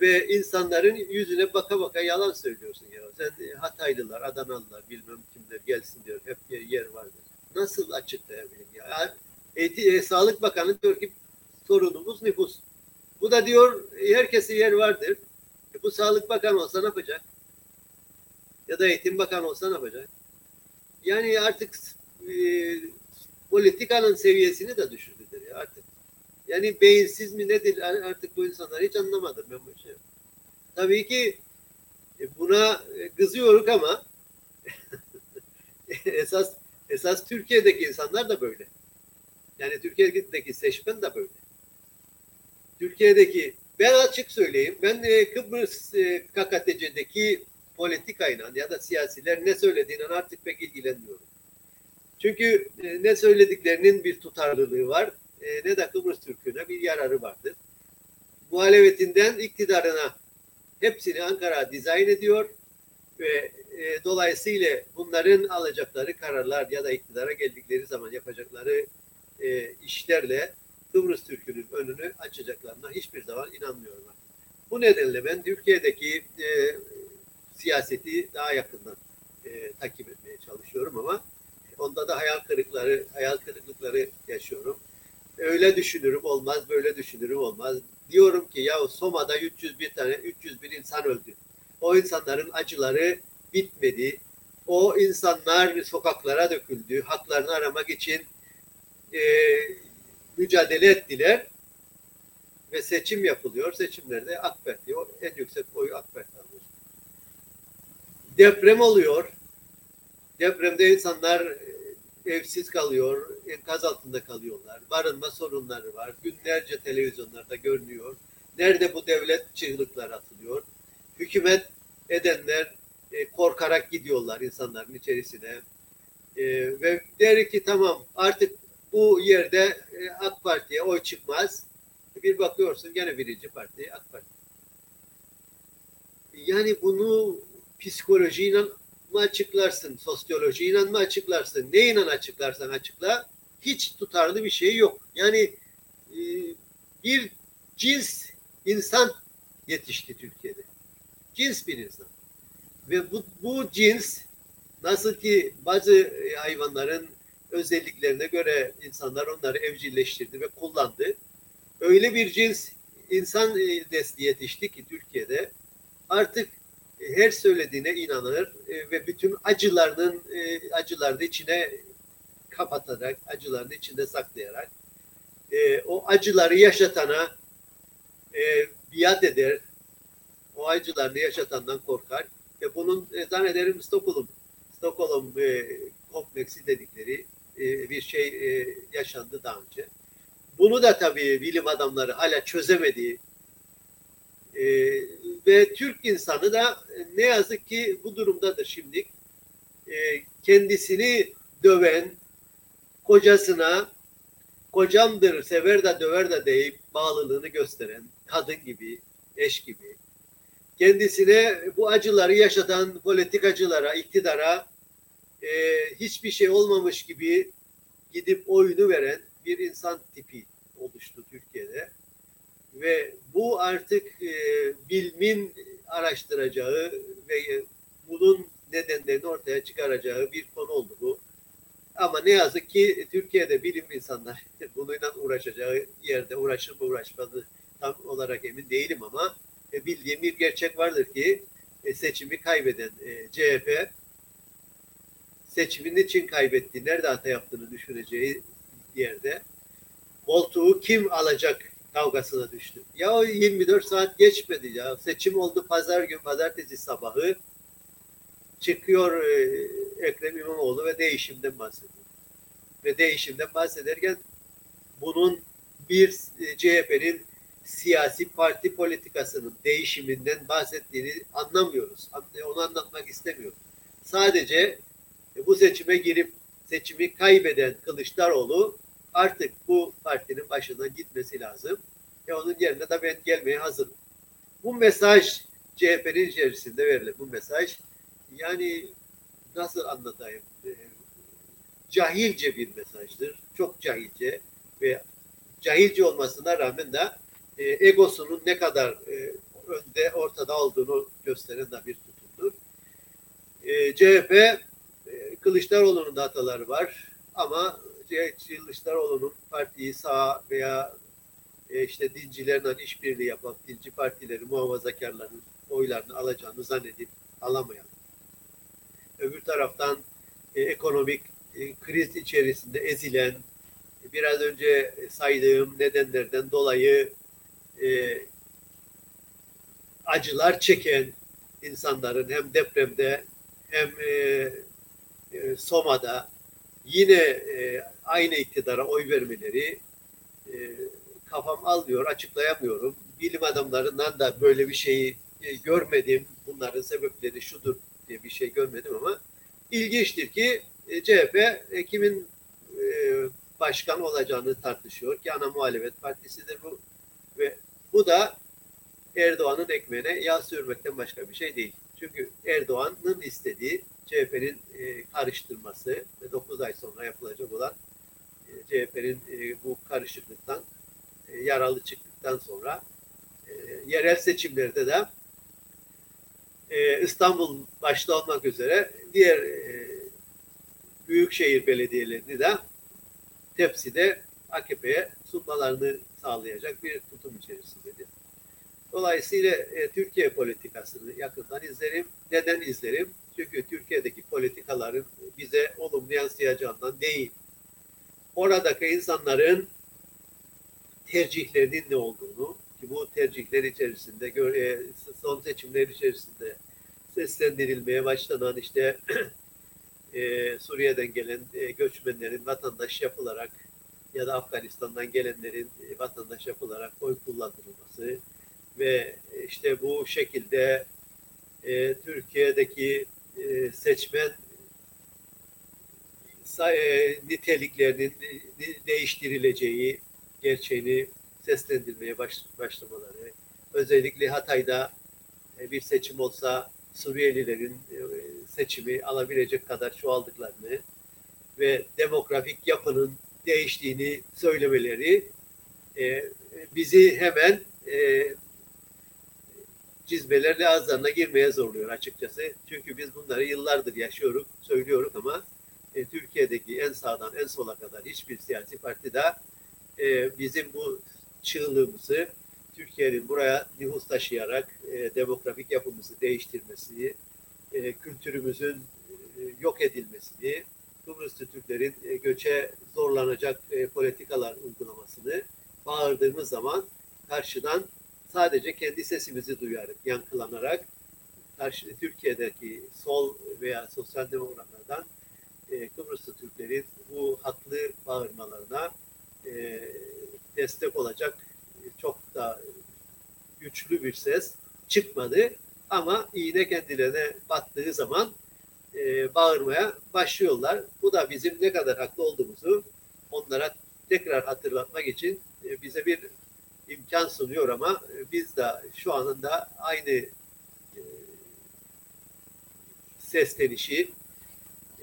ve insanların yüzüne baka baka yalan söylüyorsun ya. Sen e, Hataylılar, Adanalılar, bilmem kimler gelsin diyor. Hep yer, vardır. Nasıl açıklayabilirim ya? Eğitim, e, Sağlık Bakanı diyor ki sorunumuz nüfus. Bu da diyor e, herkesin yer vardır. E, bu Sağlık Bakanı olsa ne yapacak? Ya da Eğitim Bakanı olsa ne yapacak? Yani artık e, politikanın seviyesini de düşürdüler ya artık. Yani beyinsiz mi nedir artık bu insanlar hiç anlamadım ben bu işi. Tabii ki e, buna e, kızıyoruz ama esas esas Türkiye'deki insanlar da böyle. Yani Türkiye'deki seçmen de böyle. Türkiye'deki ben açık söyleyeyim ben e, Kıbrıs e, KKTC'deki politikayla ya da siyasiler ne söylediğiyle artık pek ilgilenmiyorum. Çünkü ne söylediklerinin bir tutarlılığı var e, ne de Kıbrıs Türk'üne bir yararı vardır. Muhalefetinden iktidarına hepsini Ankara dizayn ediyor ve e, dolayısıyla bunların alacakları kararlar ya da iktidara geldikleri zaman yapacakları e, işlerle Kıbrıs Türk'ünün önünü açacaklarına hiçbir zaman inanmıyorum. Bu nedenle ben Türkiye'deki e, siyaseti daha yakından e, takip etmeye çalışıyorum ama onda da hayal kırıkları hayal kırıklıkları yaşıyorum. Öyle düşünürüm olmaz, böyle düşünürüm olmaz. Diyorum ki ya Soma'da 301 tane 301 insan öldü. O insanların acıları bitmedi. O insanlar sokaklara döküldü. Haklarını aramak için e, mücadele ettiler ve seçim yapılıyor. Seçimlerde AK Parti, o en yüksek oyu AK Parti alıyor. Deprem oluyor. Depremde insanlar evsiz kalıyor, enkaz altında kalıyorlar. Barınma sorunları var. Günlerce televizyonlarda görünüyor. Nerede bu devlet çığlıklar atılıyor? Hükümet edenler e, korkarak gidiyorlar insanların içerisine. E, ve der ki tamam artık bu yerde e, AK Parti'ye oy çıkmaz. Bir bakıyorsun gene birinci parti AK Parti. Yani bunu psikolojiyle mi açıklarsın, sosyolojiyle mi açıklarsın, neyle açıklarsan açıkla hiç tutarlı bir şey yok. Yani e, bir cins insan yetişti Türkiye'de. Cins bir insan. Ve bu, bu cins nasıl ki bazı hayvanların özelliklerine göre insanlar onları evcilleştirdi ve kullandı. Öyle bir cins insan nesli yetişti ki Türkiye'de artık her söylediğine inanır ve bütün acılarının acılarını içine kapatarak, acılarını içinde saklayarak o acıları yaşatana biat eder, o acılarını yaşatandan korkar ve bunun zannederim Stockholm Stockholm kompleksi dedikleri bir şey yaşandı daha önce. Bunu da tabii bilim adamları hala çözemedi. E, ve Türk insanı da ne yazık ki bu durumdadır şimdi. E, kendisini döven, kocasına kocamdır, sever de döver de deyip bağlılığını gösteren kadın gibi, eş gibi. Kendisine bu acıları yaşatan politikacılara, iktidara e, hiçbir şey olmamış gibi gidip oyunu veren bir insan tipi oluştu Türkiye'de. Ve bu artık e, bilimin araştıracağı ve bunun nedenlerini ortaya çıkaracağı bir konu oldu bu. Ama ne yazık ki Türkiye'de bilim insanlar bununla uğraşacağı yerde uğraşır mı uğraşmadı tam olarak emin değilim ama e, bildiğim bir gerçek vardır ki e, seçimi kaybeden e, CHP seçimin için kaybetti, nerede hata yaptığını düşüneceği yerde koltuğu kim alacak kavgasına düştü. Ya 24 saat geçmedi ya. Seçim oldu pazar gün pazartesi sabahı. Çıkıyor e, Ekrem İmamoğlu ve değişimden bahsediyor. Ve değişimden bahsederken bunun bir e, CHP'nin siyasi parti politikasının değişiminden bahsettiğini anlamıyoruz. Onu anlatmak istemiyorum. Sadece e, bu seçime girip seçimi kaybeden Kılıçdaroğlu artık bu partinin başından gitmesi lazım. Ve onun yerine de ben gelmeye hazırım. Bu mesaj CHP'nin içerisinde verilen bu mesaj yani nasıl anlatayım e, cahilce bir mesajdır. Çok cahilce ve cahilce olmasına rağmen de e, egosunun ne kadar e, önde ortada olduğunu gösteren de bir tutumdur. E, CHP e, Kılıçdaroğlu'nun da hataları var ama Kılıçdaroğlu'nun partiyi sağ veya e, işte dincilerle işbirliği yapan dinci partileri muhafazakarların oylarını alacağını zannedip alamayan. Öbür taraftan e, ekonomik e, kriz içerisinde ezilen, biraz önce saydığım nedenlerden dolayı e, acılar çeken insanların hem depremde hem e, e, Soma'da yine e, aynı iktidara oy vermeleri e, kafam almıyor, açıklayamıyorum. Bilim adamlarından da böyle bir şeyi e, görmedim. Bunların sebepleri şudur diye bir şey görmedim ama ilginçtir ki e, CHP e, kimin e, başkan olacağını tartışıyor ki ana muhalefet partisidir bu ve bu da Erdoğan'ın ekmeğine yağ sürmekten başka bir şey değil. Çünkü Erdoğan'ın istediği CHP'nin e, karıştırması ve 9 ay sonra yapılacak olan e, CHP'nin e, bu karışıklıktan e, yaralı çıktıktan sonra e, yerel seçimlerde de e, İstanbul başta olmak üzere diğer e, büyükşehir belediyelerini de tepside AKP'ye sunmalarını sağlayacak bir tutum içerisindedir. Dolayısıyla e, Türkiye politikasını yakından izlerim. Neden izlerim? Çünkü Türkiye'deki politikaların bize olumlu yansıyacağından değil. Oradaki insanların tercihlerinin ne olduğunu ki bu tercihler içerisinde e, son seçimler içerisinde seslendirilmeye başlanan işte e, Suriye'den gelen e, göçmenlerin vatandaş yapılarak ya da Afganistan'dan gelenlerin e, vatandaş yapılarak oy kullandırılması ve işte bu şekilde e, Türkiye'deki e, seçmen e, niteliklerinin değiştirileceği gerçeğini seslendirmeye baş, başlamaları, özellikle Hatay'da e, bir seçim olsa Suriyelilerin e, seçimi alabilecek kadar çoğaldıklarını ve demografik yapının değiştiğini söylemeleri e, bizi hemen cizmelerle ağızlarına girmeye zorluyor açıkçası. Çünkü biz bunları yıllardır yaşıyoruz, söylüyoruz ama e, Türkiye'deki en sağdan en sola kadar hiçbir siyasi parti de e, bizim bu çığlığımızı Türkiye'nin buraya nüfus taşıyarak e, demografik yapımızı değiştirmesini, e, kültürümüzün e, yok edilmesini, Kıbrıslı Türklerin e, göçe zorlanacak e, politikalar uygulamasını bağırdığımız zaman karşıdan sadece kendi sesimizi duyarıp yankılanarak karşı Türkiye'deki sol veya sosyal demokratlardan e, Kıbrıslı Türklerin bu haklı bağırmalarına e, destek olacak çok da güçlü bir ses çıkmadı. Ama iğne kendilerine battığı zaman e, bağırmaya başlıyorlar. Bu da bizim ne kadar haklı olduğumuzu onlara tekrar hatırlatmak için e, bize bir imkan sunuyor ama e, biz de şu anında aynı e, seslenişi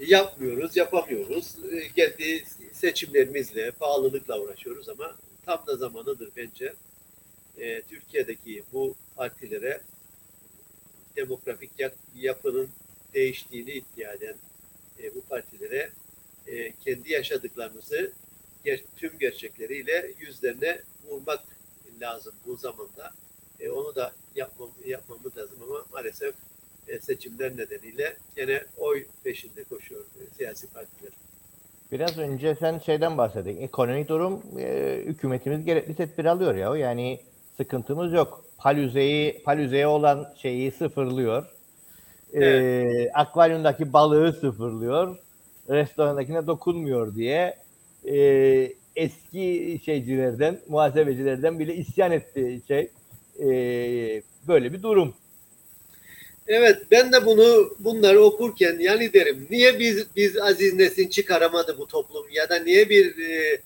yapmıyoruz, yapamıyoruz. E, kendi seçimlerimizle, pahalılıkla uğraşıyoruz ama tam da zamanıdır bence. Türkiye'deki bu partilere demografik yapının değiştiğini iddia eden bu partilere kendi yaşadıklarımızı tüm gerçekleriyle yüzlerine vurmak lazım bu zamanda. E, onu da yapmam, yapmamız lazım ama maalesef e, seçimler nedeniyle yine oy peşinde koşuyor e, siyasi partiler. Biraz önce sen şeyden bahsettin. Ekonomik durum e, hükümetimiz gerekli tedbir alıyor ya. Yani sıkıntımız yok. Palüzeyi, palüzeye olan şeyi sıfırlıyor. E, evet. E, akvaryumdaki balığı sıfırlıyor. Restorandakine dokunmuyor diye e, eski şeycilerden, muhasebecilerden bile isyan etti şey. E, böyle bir durum. Evet ben de bunu bunları okurken yani derim niye biz biz Aziz Nesin çıkaramadı bu toplum ya da niye bir e,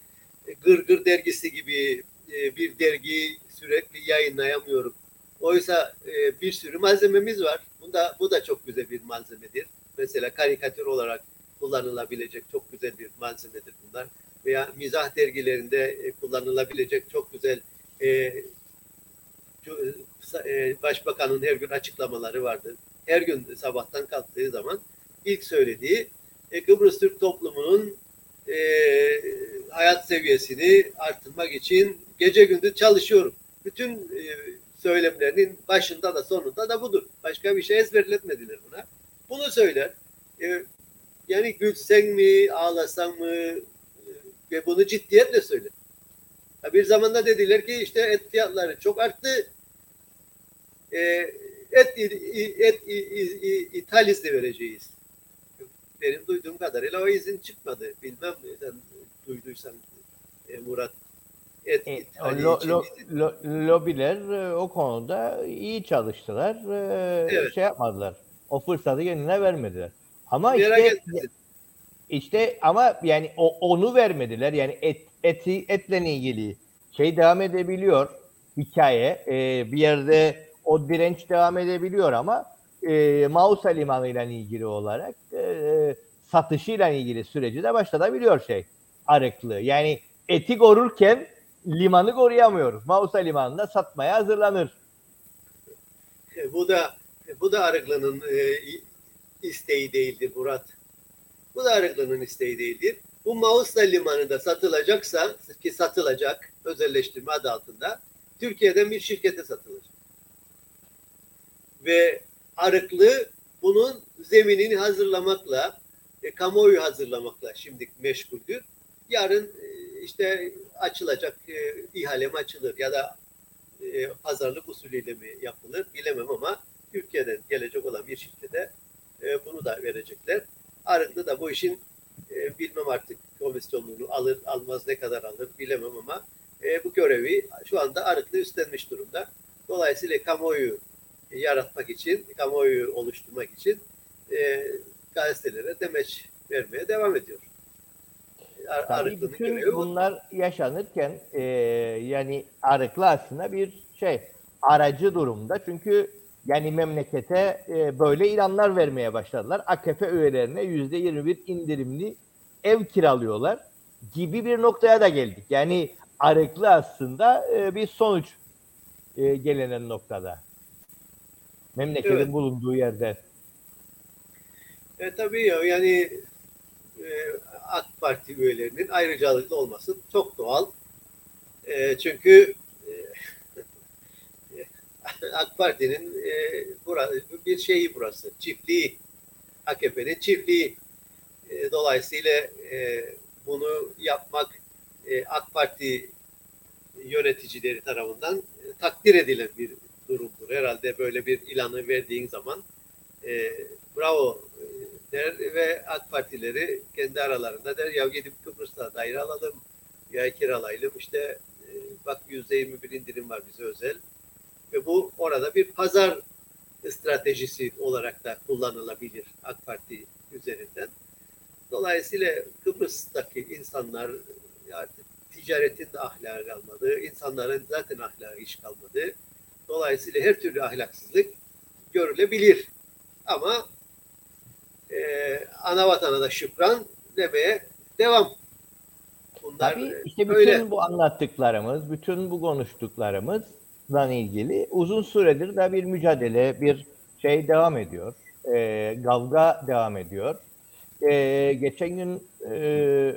Gırgır dergisi gibi e, bir dergi sürekli yayınlayamıyorum. Oysa e, bir sürü malzememiz var. Bunda bu da çok güzel bir malzemedir. Mesela karikatür olarak kullanılabilecek çok güzel bir malzemedir bunlar. Veya mizah dergilerinde e, kullanılabilecek çok güzel e, e, başbakanın her gün açıklamaları vardı. Her gün sabahtan kalktığı zaman ilk söylediği e, Kıbrıs Türk toplumunun e, hayat seviyesini arttırmak için gece gündüz çalışıyorum. Bütün e, söylemlerinin başında da sonunda da budur. Başka bir şey ezberletmediler buna. Bunu söyler. E, yani gülsen mi, ağlasan mı e, ve bunu ciddiyetle söyler. Bir zamanda dediler ki işte et fiyatları çok arttı e, et, et, ithal izni vereceğiz. Benim duyduğum kadarıyla o izin çıkmadı. Bilmem sen duyduysan e, Murat. Et, e, lo, lo, lo, lobiler e, o konuda iyi çalıştılar. E, evet. Şey yapmadılar. O fırsatı kendine vermediler. Ama işte işte ama yani o, onu vermediler. Yani et, eti, etle ilgili şey devam edebiliyor hikaye. E, bir yerde o direnç devam edebiliyor ama e, Mausa Limanı ile ilgili olarak e, satışıyla ilgili süreci de başlatabiliyor şey Arıklı. Yani eti korurken limanı koruyamıyor. Mausa Limanı'nda satmaya hazırlanır. E, bu da bu da Arıklı'nın e, isteği değildir Murat. Bu da Arıklı'nın isteği değildir. Bu Mausta Limanı'nda satılacaksa ki satılacak özelleştirme adı altında Türkiye'den bir şirkete satılacak. Ve Arıklı bunun zeminini hazırlamakla, e, kamuoyu hazırlamakla şimdi meşguldür. Yarın e, işte açılacak e, ihale açılır ya da e, pazarlık usulüyle mi yapılır bilemem ama Türkiye'den gelecek olan bir şirkete e, bunu da verecekler. Arıklı da bu işin e, bilmem artık komisyonluğunu alır almaz ne kadar alır bilemem ama e, bu görevi şu anda Arıklı üstlenmiş durumda. Dolayısıyla kamuoyu yaratmak için, kamuoyu oluşturmak için e, gazetelere demeç vermeye devam ediyor. Ar Tabii bütün bunlar yaşanırken e, yani Arıklı aslında bir şey aracı durumda. Çünkü yani memlekete e, böyle ilanlar vermeye başladılar. AKP üyelerine yüzde 21 indirimli ev kiralıyorlar gibi bir noktaya da geldik. Yani Arıklı aslında e, bir sonuç e, gelenen noktada. Memleketin evet. bulunduğu yerde. E, tabii ya yani e, AK Parti üyelerinin ayrıcalıklı olması çok doğal. E, çünkü AK Parti'nin e, burası, bir şeyi burası, çiftliği, AKP'nin çiftliği. E, dolayısıyla e, bunu yapmak e, AK Parti yöneticileri tarafından e, takdir edilen bir durumdur. Herhalde böyle bir ilanı verdiğin zaman e, bravo e, der ve AK Partileri kendi aralarında der ya gidip Kıbrıs'ta daire alalım ya kiralayalım işte e, bak yüzde yirmi bir indirim var bize özel ve bu orada bir pazar stratejisi olarak da kullanılabilir AK Parti üzerinden. Dolayısıyla Kıbrıs'taki insanlar artık ticaretin de ahlakı kalmadı. insanların zaten ahlakı hiç kalmadı. Dolayısıyla her türlü ahlaksızlık görülebilir. Ama e, ana vatana da şükran demeye devam. Bunlar Tabii işte bütün öyle. bu anlattıklarımız, bütün bu konuştuklarımızla ilgili uzun süredir de bir mücadele, bir şey devam ediyor. E, kavga devam ediyor. E, geçen gün e,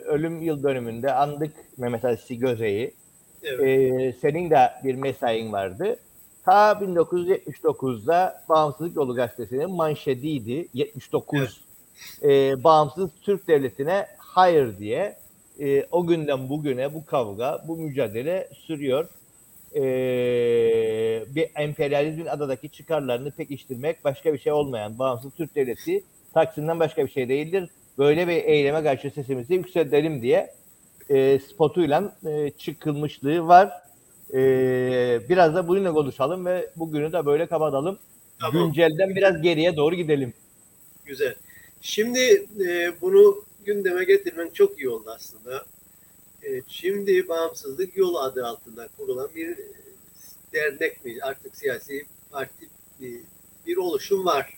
ölüm yıl dönümünde andık Mehmet Ali Göze'yi. Evet. E, senin de bir mesain vardı. Ta 1979'da Bağımsızlık Yolu Gazetesi'nin manşetiydi. 79 evet. e, bağımsız Türk Devleti'ne hayır diye. E, o günden bugüne bu kavga, bu mücadele sürüyor. E, bir emperyalizmin adadaki çıkarlarını pekiştirmek başka bir şey olmayan bağımsız Türk Devleti Taksim'den başka bir şey değildir. Böyle bir eyleme karşı sesimizi yükseltelim diye e, spotuyla e, çıkılmışlığı var. Ee, biraz da bununla konuşalım ve bugünü de böyle kapatalım. Tamam. Güncelden biraz geriye doğru gidelim. Güzel. Şimdi e, bunu gündeme getirmen çok iyi oldu aslında. E, şimdi Bağımsızlık Yolu adı altında kurulan bir dernek mi artık siyasi parti bir, bir oluşum var.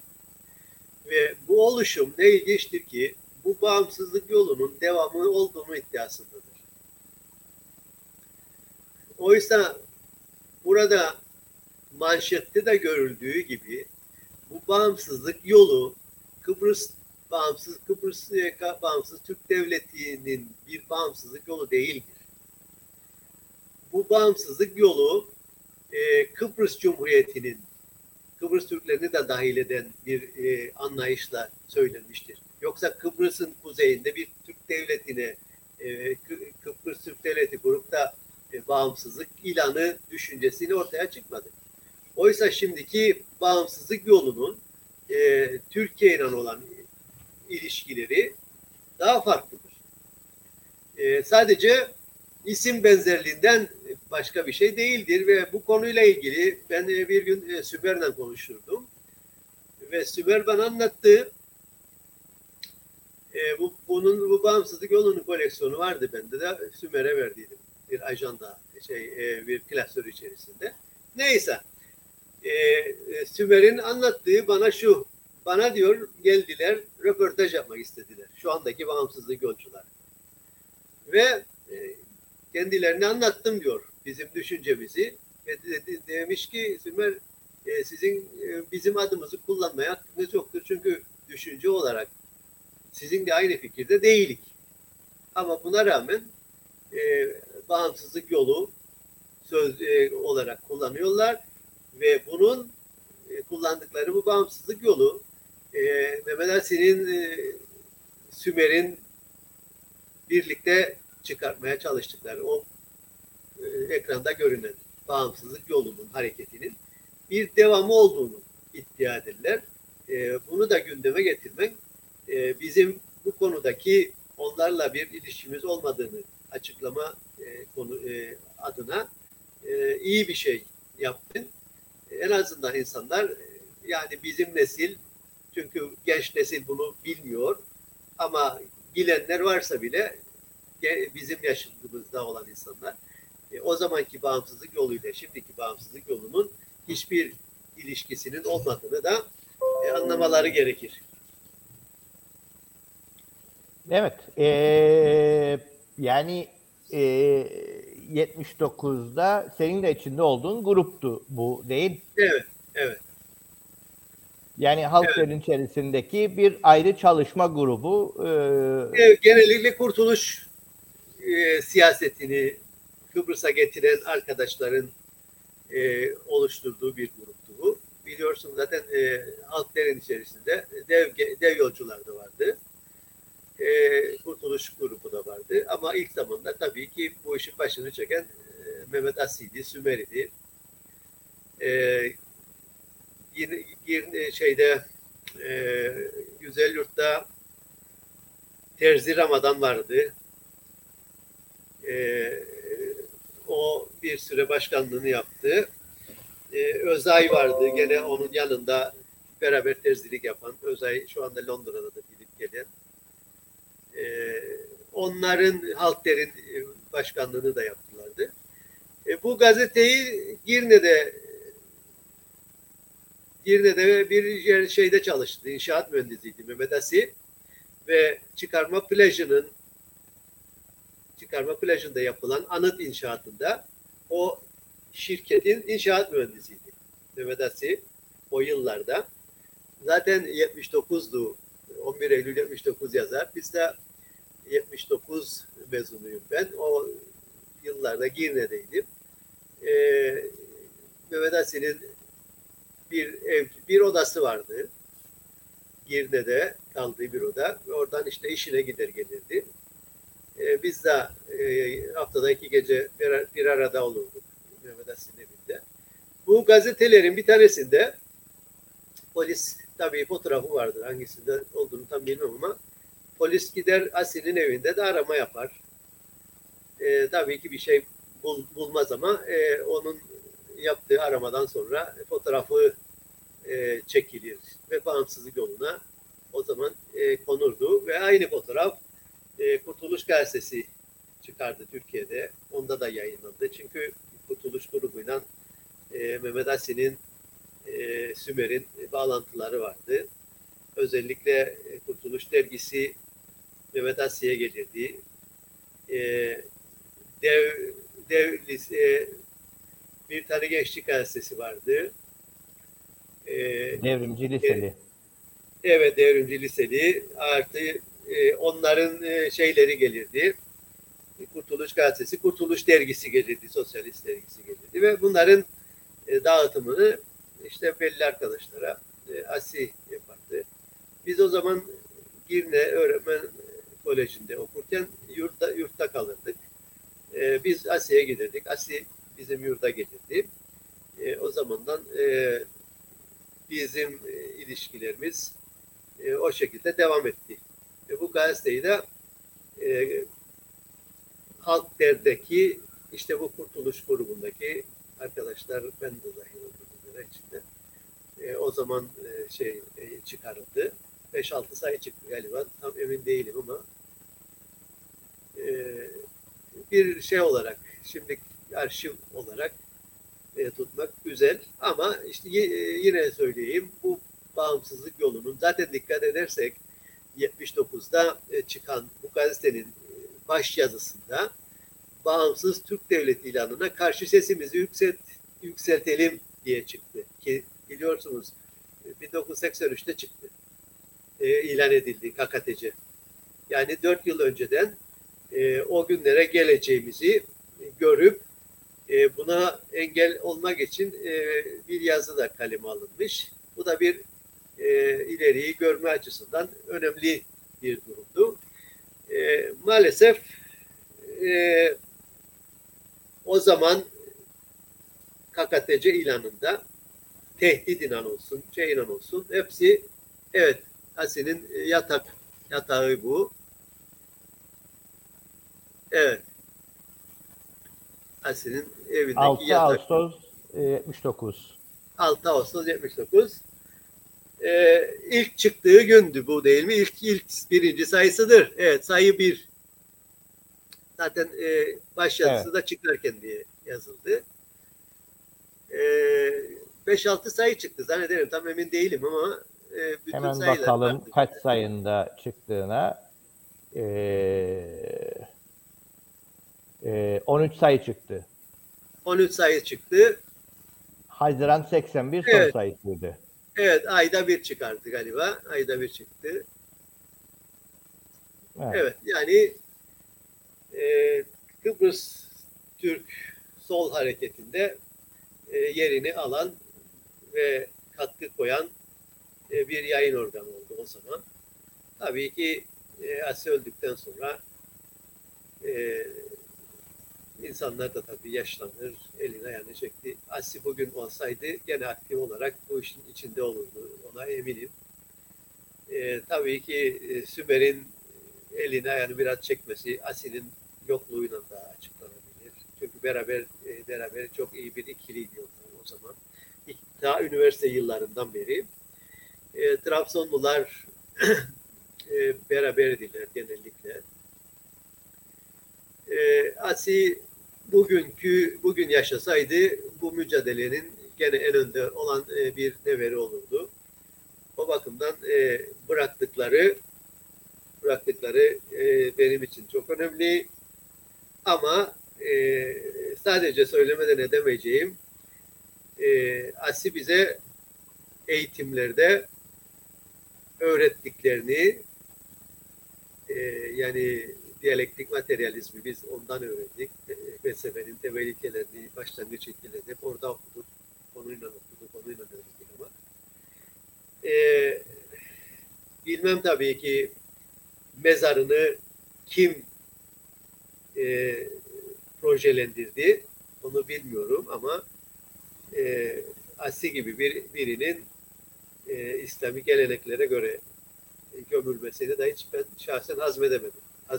Ve bu oluşum ne ilginçtir ki bu bağımsızlık yolunun devamı olduğunu iddiasındadır. Oysa burada manşette de görüldüğü gibi bu bağımsızlık yolu Kıbrıs bağımsız Kıbrıs bağımsız Türk Devleti'nin bir bağımsızlık yolu değildir. Bu bağımsızlık yolu e, Kıbrıs Cumhuriyeti'nin Kıbrıs Türklerini de dahil eden bir e, anlayışla söylenmiştir. Yoksa Kıbrıs'ın kuzeyinde bir Türk devletine e, Kıbrıs Türk Devleti kurup da e, bağımsızlık ilanı düşüncesiyle ortaya çıkmadı. Oysa şimdiki bağımsızlık yolunun e, Türkiye ile olan ilişkileri daha farklıdır. E, sadece isim benzerliğinden başka bir şey değildir ve bu konuyla ilgili ben bir gün e, Sümer'le konuşurdum ve Sümer bana anlattı. E, bu, bunun bu bağımsızlık yolunun koleksiyonu vardı bende de Sümer'e verdiydim bir ajanda şey e, bir klasör içerisinde. Neyse. E, e, Sümer'in anlattığı bana şu. Bana diyor geldiler röportaj yapmak istediler. Şu andaki bağımsızlık yolcular. Ve e, kendilerine anlattım diyor bizim düşüncemizi. Ve de, de, demiş ki Sümer e, sizin e, bizim adımızı kullanmaya hakkınız yoktur. Çünkü düşünce olarak sizin de aynı fikirde değilik. Ama buna rağmen e, bağımsızlık yolu söz e, olarak kullanıyorlar ve bunun e, kullandıkları bu bağımsızlık yolu e, Mehmet Asin'in e, Sümer'in birlikte çıkartmaya çalıştıkları o e, ekranda görünen bağımsızlık yolunun hareketinin bir devamı olduğunu iddia ederler. E, bunu da gündeme getirmek e, bizim bu konudaki onlarla bir ilişkimiz olmadığını açıklama e, konu e, adına e, iyi bir şey yaptın. En azından insanlar e, yani bizim nesil çünkü genç nesil bunu bilmiyor ama bilenler varsa bile bizim yaşımızda olan insanlar e, o zamanki bağımsızlık yoluyla şimdiki bağımsızlık yolunun hiçbir ilişkisinin olmadığını da e, anlamaları gerekir. Evet. E, yani e, 79'da senin de içinde olduğun gruptu bu değil? Evet. Evet. Yani halkların evet. içerisindeki bir ayrı çalışma grubu. E, evet, genellikle kurtuluş e, siyasetini Kıbrıs'a getiren arkadaşların e, oluşturduğu bir gruptu bu. Biliyorsun zaten e, halkların içerisinde dev, dev yolcular da vardı. E, Kurtuluş grubu da vardı. Ama ilk zamanda tabii ki bu işin başını çeken e, Mehmet Asi'ydi, Sümeri'di. E, yine, yine şeyde e, Güzel Yurt'ta Terzi Ramadan vardı. E, o bir süre başkanlığını yaptı. E, Özay vardı gene onun yanında beraber terzilik yapan. Özay şu anda Londra'da da gidip gelen. E, onların Halkder'in e, başkanlığını da yaptılardı. E, bu gazeteyi Girne'de Girne'de bir şeyde çalıştı. İnşaat mühendisiydi Mehmet Asi ve çıkarma plajının çıkarma plajında yapılan anıt inşaatında o şirketin inşaat mühendisiydi. Mehmet Asi o yıllarda. Zaten 79'du. 11 Eylül 79 yazar. Biz de 79 mezunuyum ben. O yıllarda Girne'deydim. Ee, Mehmet Asi'nin bir ev, bir odası vardı. Girne'de kaldığı bir oda. Oradan işte işine gider gelirdi. E, biz de e, haftada iki gece bir, bir arada olurduk Mehmet Asin'in evinde. Bu gazetelerin bir tanesinde polis tabii fotoğrafı vardır hangisinde olduğunu tam bilmem ama polis gider Asin'in evinde de arama yapar. E, tabii ki bir şey bul, bulmaz ama e, onun yaptığı aramadan sonra fotoğrafı e, çekilir ve bağımsızlık yoluna o zaman e, konurdu ve aynı fotoğraf e, Kurtuluş Gazetesi çıkardı Türkiye'de. Onda da yayınlandı. Çünkü Kurtuluş grubuyla e, Mehmet Asin'in e, Sümer'in bağlantıları vardı. Özellikle e, Kurtuluş dergisi Mehmet Asya'ya gelirdi. E, dev dev lise, bir tane gençlik gazetesi vardı. E, devrimci liseli. E, evet devrimci liseli. Artı e, onların e, şeyleri gelirdi. Kurtuluş Gazetesi, Kurtuluş Dergisi gelirdi, Sosyalist Dergisi gelirdi ve bunların e, dağıtımını işte belli arkadaşlara e, ASİ yapardı. Biz o zaman Girne Öğretmen Koleji'nde okurken yurtta, yurtta kalırdık. E, biz ASİ'ye giderdik. ASİ bizim yurda gelirdi. E, o zamandan e, bizim e, ilişkilerimiz e, o şekilde devam etti. E, bu gazeteyi de e, Halk Der'deki işte bu kurtuluş grubundaki arkadaşlar ben de dahil olduğum içinde e, o zaman e, şey e, çıkarıldı. 5-6 sayı çıktı galiba. Tam emin değilim ama e, bir şey olarak şimdi arşiv olarak e, tutmak güzel ama işte e, yine söyleyeyim bu bağımsızlık yolunun zaten dikkat edersek 79'da e, çıkan bu gazetenin baş yazısında bağımsız Türk Devleti ilanına karşı sesimizi yükselt, yükseltelim diye çıktı. Ki biliyorsunuz 1983'te çıktı. E, ilan edildi KKTC. Yani dört yıl önceden e, o günlere geleceğimizi görüp e, buna engel olmak için e, bir yazı da kaleme alınmış. Bu da bir e, ileriyi görme açısından önemli bir durumdu. E, maalesef e, o zaman KKTC ilanında tehdit inan olsun, şey inan olsun hepsi evet Asin'in yatak yatağı bu. Evet. Asin'in evindeki 6 yatak. Ağustos e, 79. 6 Ağustos 79. Ee, ilk çıktığı gündü bu değil mi? İlk ilk birinci sayısıdır. Evet sayı bir. Zaten e, baş yazısı da çıkarken diye yazıldı. Ee, 5-6 sayı çıktı zannederim. Tam emin değilim ama e, bütün Hemen sayılar bakalım vardı. kaç sayında çıktığına. E, e, 13 sayı çıktı. 13 sayı çıktı. Haziran 81 son Evet. sayısıydı. Evet ayda bir çıkardı galiba. Ayda bir çıktı. Evet. Evet yani e, Kıbrıs Türk Sol Hareketi'nde e, yerini alan ve katkı koyan e, bir yayın organı oldu o zaman. Tabii ki e, Asi öldükten sonra e, insanlar da tabii yaşlanır, elini ayağını çekti. Asi bugün olsaydı gene aktif olarak bu işin içinde olurdu, ona eminim. E, tabii ki e, Sümer'in elini ayağını biraz çekmesi Asi'nin yokluğuyla da açıklanabilir. Çünkü beraber e, beraber çok iyi bir ikiliydi onlar o zaman. Daha üniversite yıllarından beri. E, Trabzonlular e, beraberdiler genellikle. E, Asi bugünkü bugün yaşasaydı bu mücadelenin gene en önde olan e, bir neveri olurdu. O bakımdan e, bıraktıkları bıraktıkları e, benim için çok önemli. Ama e, sadece söylemeden edemeyeceğim e, Asi bize eğitimlerde öğrettiklerini e, yani diyalektik materyalizmi biz ondan öğrendik. E, felsefenin temel ilkelerini, başlangıç ilkelerini hep orada okuduk. Konuyla okuduk, konuyla öğrendik ama. E, bilmem tabii ki mezarını kim e, projelendirdi onu bilmiyorum ama e, Asi gibi bir birinin e, İslami geleneklere göre gömülmesini de hiç ben şahsen hazmedemedim.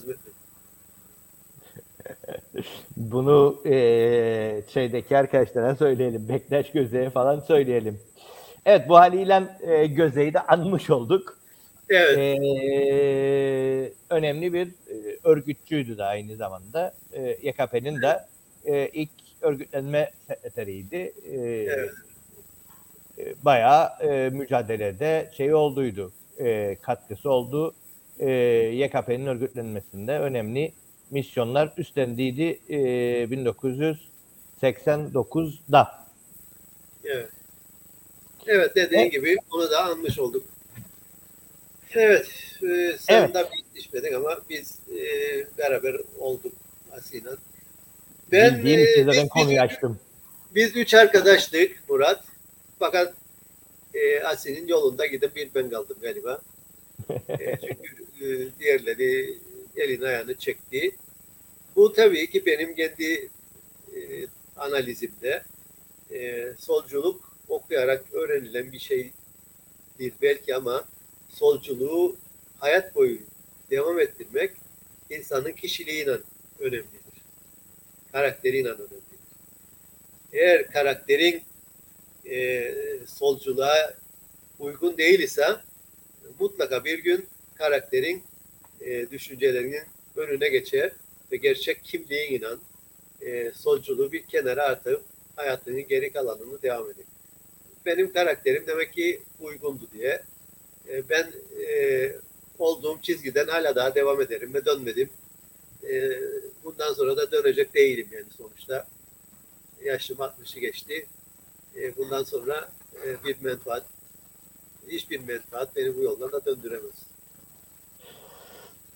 Bunu eee, şeydeki arkadaşlara söyleyelim. Bektaş Göze'ye falan söyleyelim. Evet bu haliyle eee, Göze'yi de anmış olduk. Evet, Eee, önemli bir eee, örgütçüydü de aynı zamanda. Eee YKP'nin de eee, ilk örgütlenme sekreteriydi. Eee, Evet. eee, bayağı eee, mücadelede şey olduydu. Eee, katkısı oldu. Eee YKP'nin örgütlenmesinde önemli misyonlar üstlendiydi eee 1989'da. evet. Evet dediğin Evet. gibi onu da anmış olduk. Evet, e, sen Evet. de bitişmedin ama biz e, beraber olduk Asi'yle. Ben, Bildiğim e, biz- konuyu biz- açtım. Biz üç arkadaştık Murat. Fakat e, Asi'nin yolunda gidip bir ben kaldım galiba. E, çünkü e, diğerleri elini ayağını çekti. Bu tabii ki benim kendi e, analizimde e, solculuk okuyarak öğrenilen bir şeydir belki ama solculuğu hayat boyu devam ettirmek insanın kişiliğiyle önemlidir. Karakteriyle önemlidir. Eğer karakterin e, solculuğa uygun değil ise mutlaka bir gün karakterin e, düşüncelerinin önüne geçer ve gerçek kimliğin inan e, solculuğu bir kenara atıp hayatının geri kalanını devam eder. Benim karakterim demek ki uygundu diye. E, ben e, olduğum çizgiden hala daha devam ederim ve dönmedim. E, bundan sonra da dönecek değilim yani sonuçta. Yaşım 60'ı geçti. E, bundan sonra e, bir menfaat, hiçbir menfaat beni bu yoldan da döndüremez.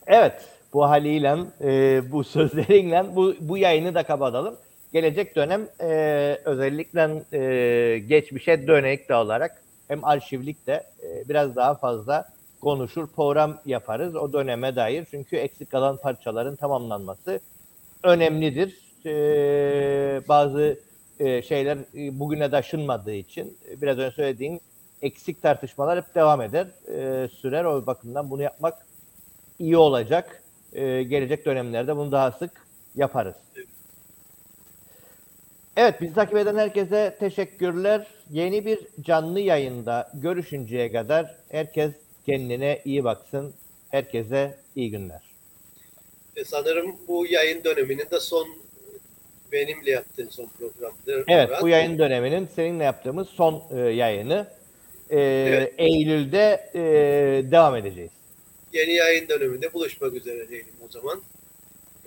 Evet, bu haliyle, e, bu sözlerinle bu, bu yayını da kapatalım. Gelecek dönem e, özellikle e, geçmişe dönek de olarak hem arşivlik de e, biraz daha fazla konuşur, program yaparız o döneme dair. Çünkü eksik kalan parçaların tamamlanması önemlidir. E, bazı e, şeyler e, bugüne taşınmadığı için e, biraz önce söylediğim eksik tartışmalar hep devam eder, e, sürer. O bakımdan bunu yapmak iyi olacak. Ee, gelecek dönemlerde bunu daha sık yaparız. Evet, bizi takip eden herkese teşekkürler. Yeni bir canlı yayında görüşünceye kadar herkes kendine iyi baksın. Herkese iyi günler. E, sanırım bu yayın döneminin de son benimle yaptığın son programdır. Evet, Murat. bu yayın döneminin seninle yaptığımız son e, yayını. Ee, Evet. Eylül'de e, devam edeceğiz. Yeni yayın döneminde buluşmak üzere diyelim o zaman.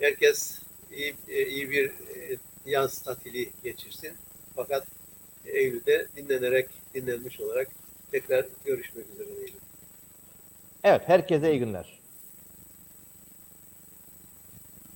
Herkes iyi, e, iyi bir e, yaz tatili geçirsin. Fakat Eylül'de dinlenerek, dinlenmiş olarak tekrar görüşmek üzere diyelim. Evet, herkese iyi günler.